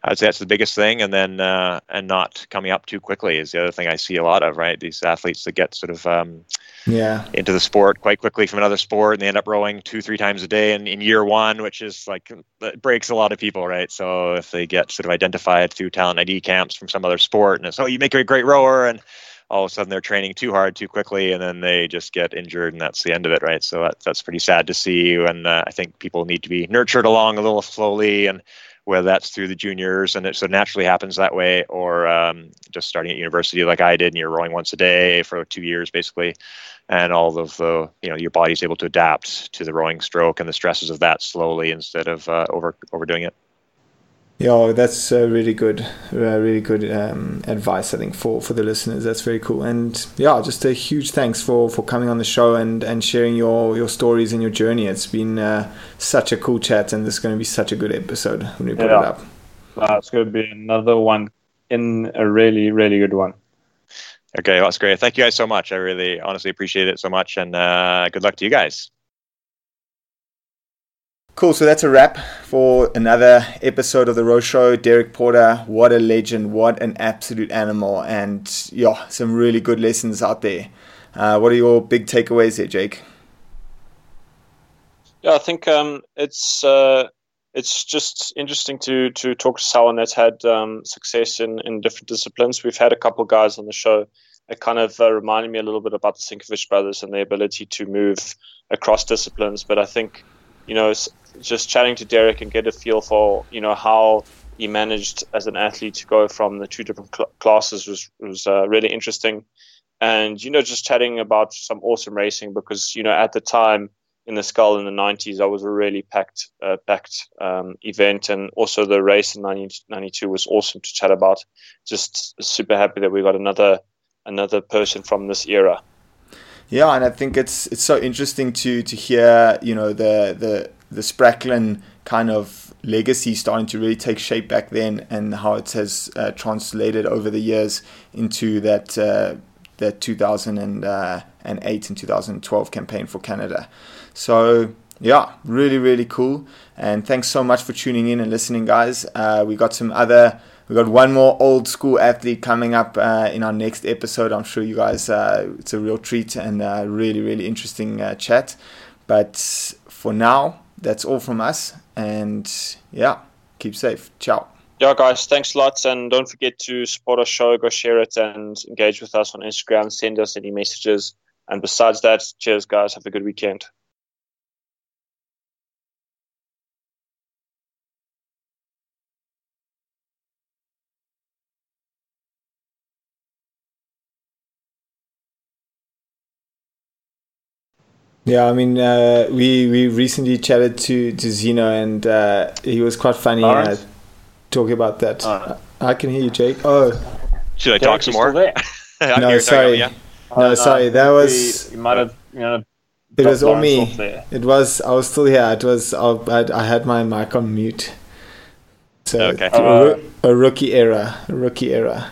I'd say that's the biggest thing, and then uh, and not coming up too quickly is the other thing I see a lot of. Right, these athletes that get sort of um, yeah into the sport quite quickly from another sport, and they end up rowing two three times a day in, in year one, which is like it breaks a lot of people. Right, so if they get sort of identified through talent ID camps from some other sport, and it's oh you make a great rower, and all of a sudden they're training too hard too quickly, and then they just get injured, and that's the end of it. Right, so that, that's pretty sad to see, and uh, I think people need to be nurtured along a little slowly and whether that's through the juniors and it so naturally happens that way, or um, just starting at university like I did, and you're rowing once a day for two years basically, and all of the you know your body's able to adapt to the rowing stroke and the stresses of that slowly instead of uh, over overdoing it. Yeah, that's uh, really good, uh, really good um, advice. I think for, for the listeners, that's very cool. And yeah, just a huge thanks for, for coming on the show and, and sharing your, your stories and your journey. It's been uh, such a cool chat, and this is going to be such a good episode when we put Yeah. it up. Uh, it's going to be another one in a really, really good one. Okay, well, that's great. Thank you guys so much. I really honestly appreciate it so much, and uh, good luck to you guys. Cool. So that's a wrap for another episode of the Row Show. Derek Porter, what a legend, what an absolute animal, and yeah, some really good lessons out there. Uh, what are your big takeaways there, Jake? Yeah, I think um, it's uh, it's just interesting to to talk to someone that's had um, success in, in different disciplines. We've had a couple guys on the show. It kind of uh, reminded me a little bit about the Sinković brothers and their ability to move across disciplines. But I think, you know, just chatting to Derek and get a feel for you know how he managed as an athlete to go from the two different cl- classes was was uh, really interesting. And you know, just chatting about some awesome racing because you know at the time in the scull in the 90s, that was a really packed, uh, packed um, event, and also the race in 1992 was awesome to chat about. Just super happy that we got another another person from this era. Yeah, and I think it's it's so interesting to to hear you know the the the Spracklen kind of legacy starting to really take shape back then, and how it has uh, translated over the years into that uh, that 2008 and 2012 campaign for Canada. So yeah, really really cool, and thanks so much for tuning in and listening, guys. Uh, we got some other. We got one more old school athlete coming up uh, in our next episode. I'm sure you guys, uh, it's a real treat and uh, really, really interesting uh, chat. But for now, that's all from us. And yeah, keep safe. Ciao. Yeah, guys, thanks a lot, and don't forget to support our show, go share it, and engage with us on Instagram. Send us any messages. And besides that, cheers, guys. Have a good weekend. Yeah, I mean, uh, we we recently chatted to to Xeno, and uh, he was quite funny All right. uh, talking about that. I can hear you, Jake. Oh, Should I Derek, talk some more? still there? I'm no, here, sorry, yeah. no, sorry. That was You might have, you know, it was all me. It was I was still here. It was I, I, I had my mic on mute. So Okay. a, a rookie era, a rookie era.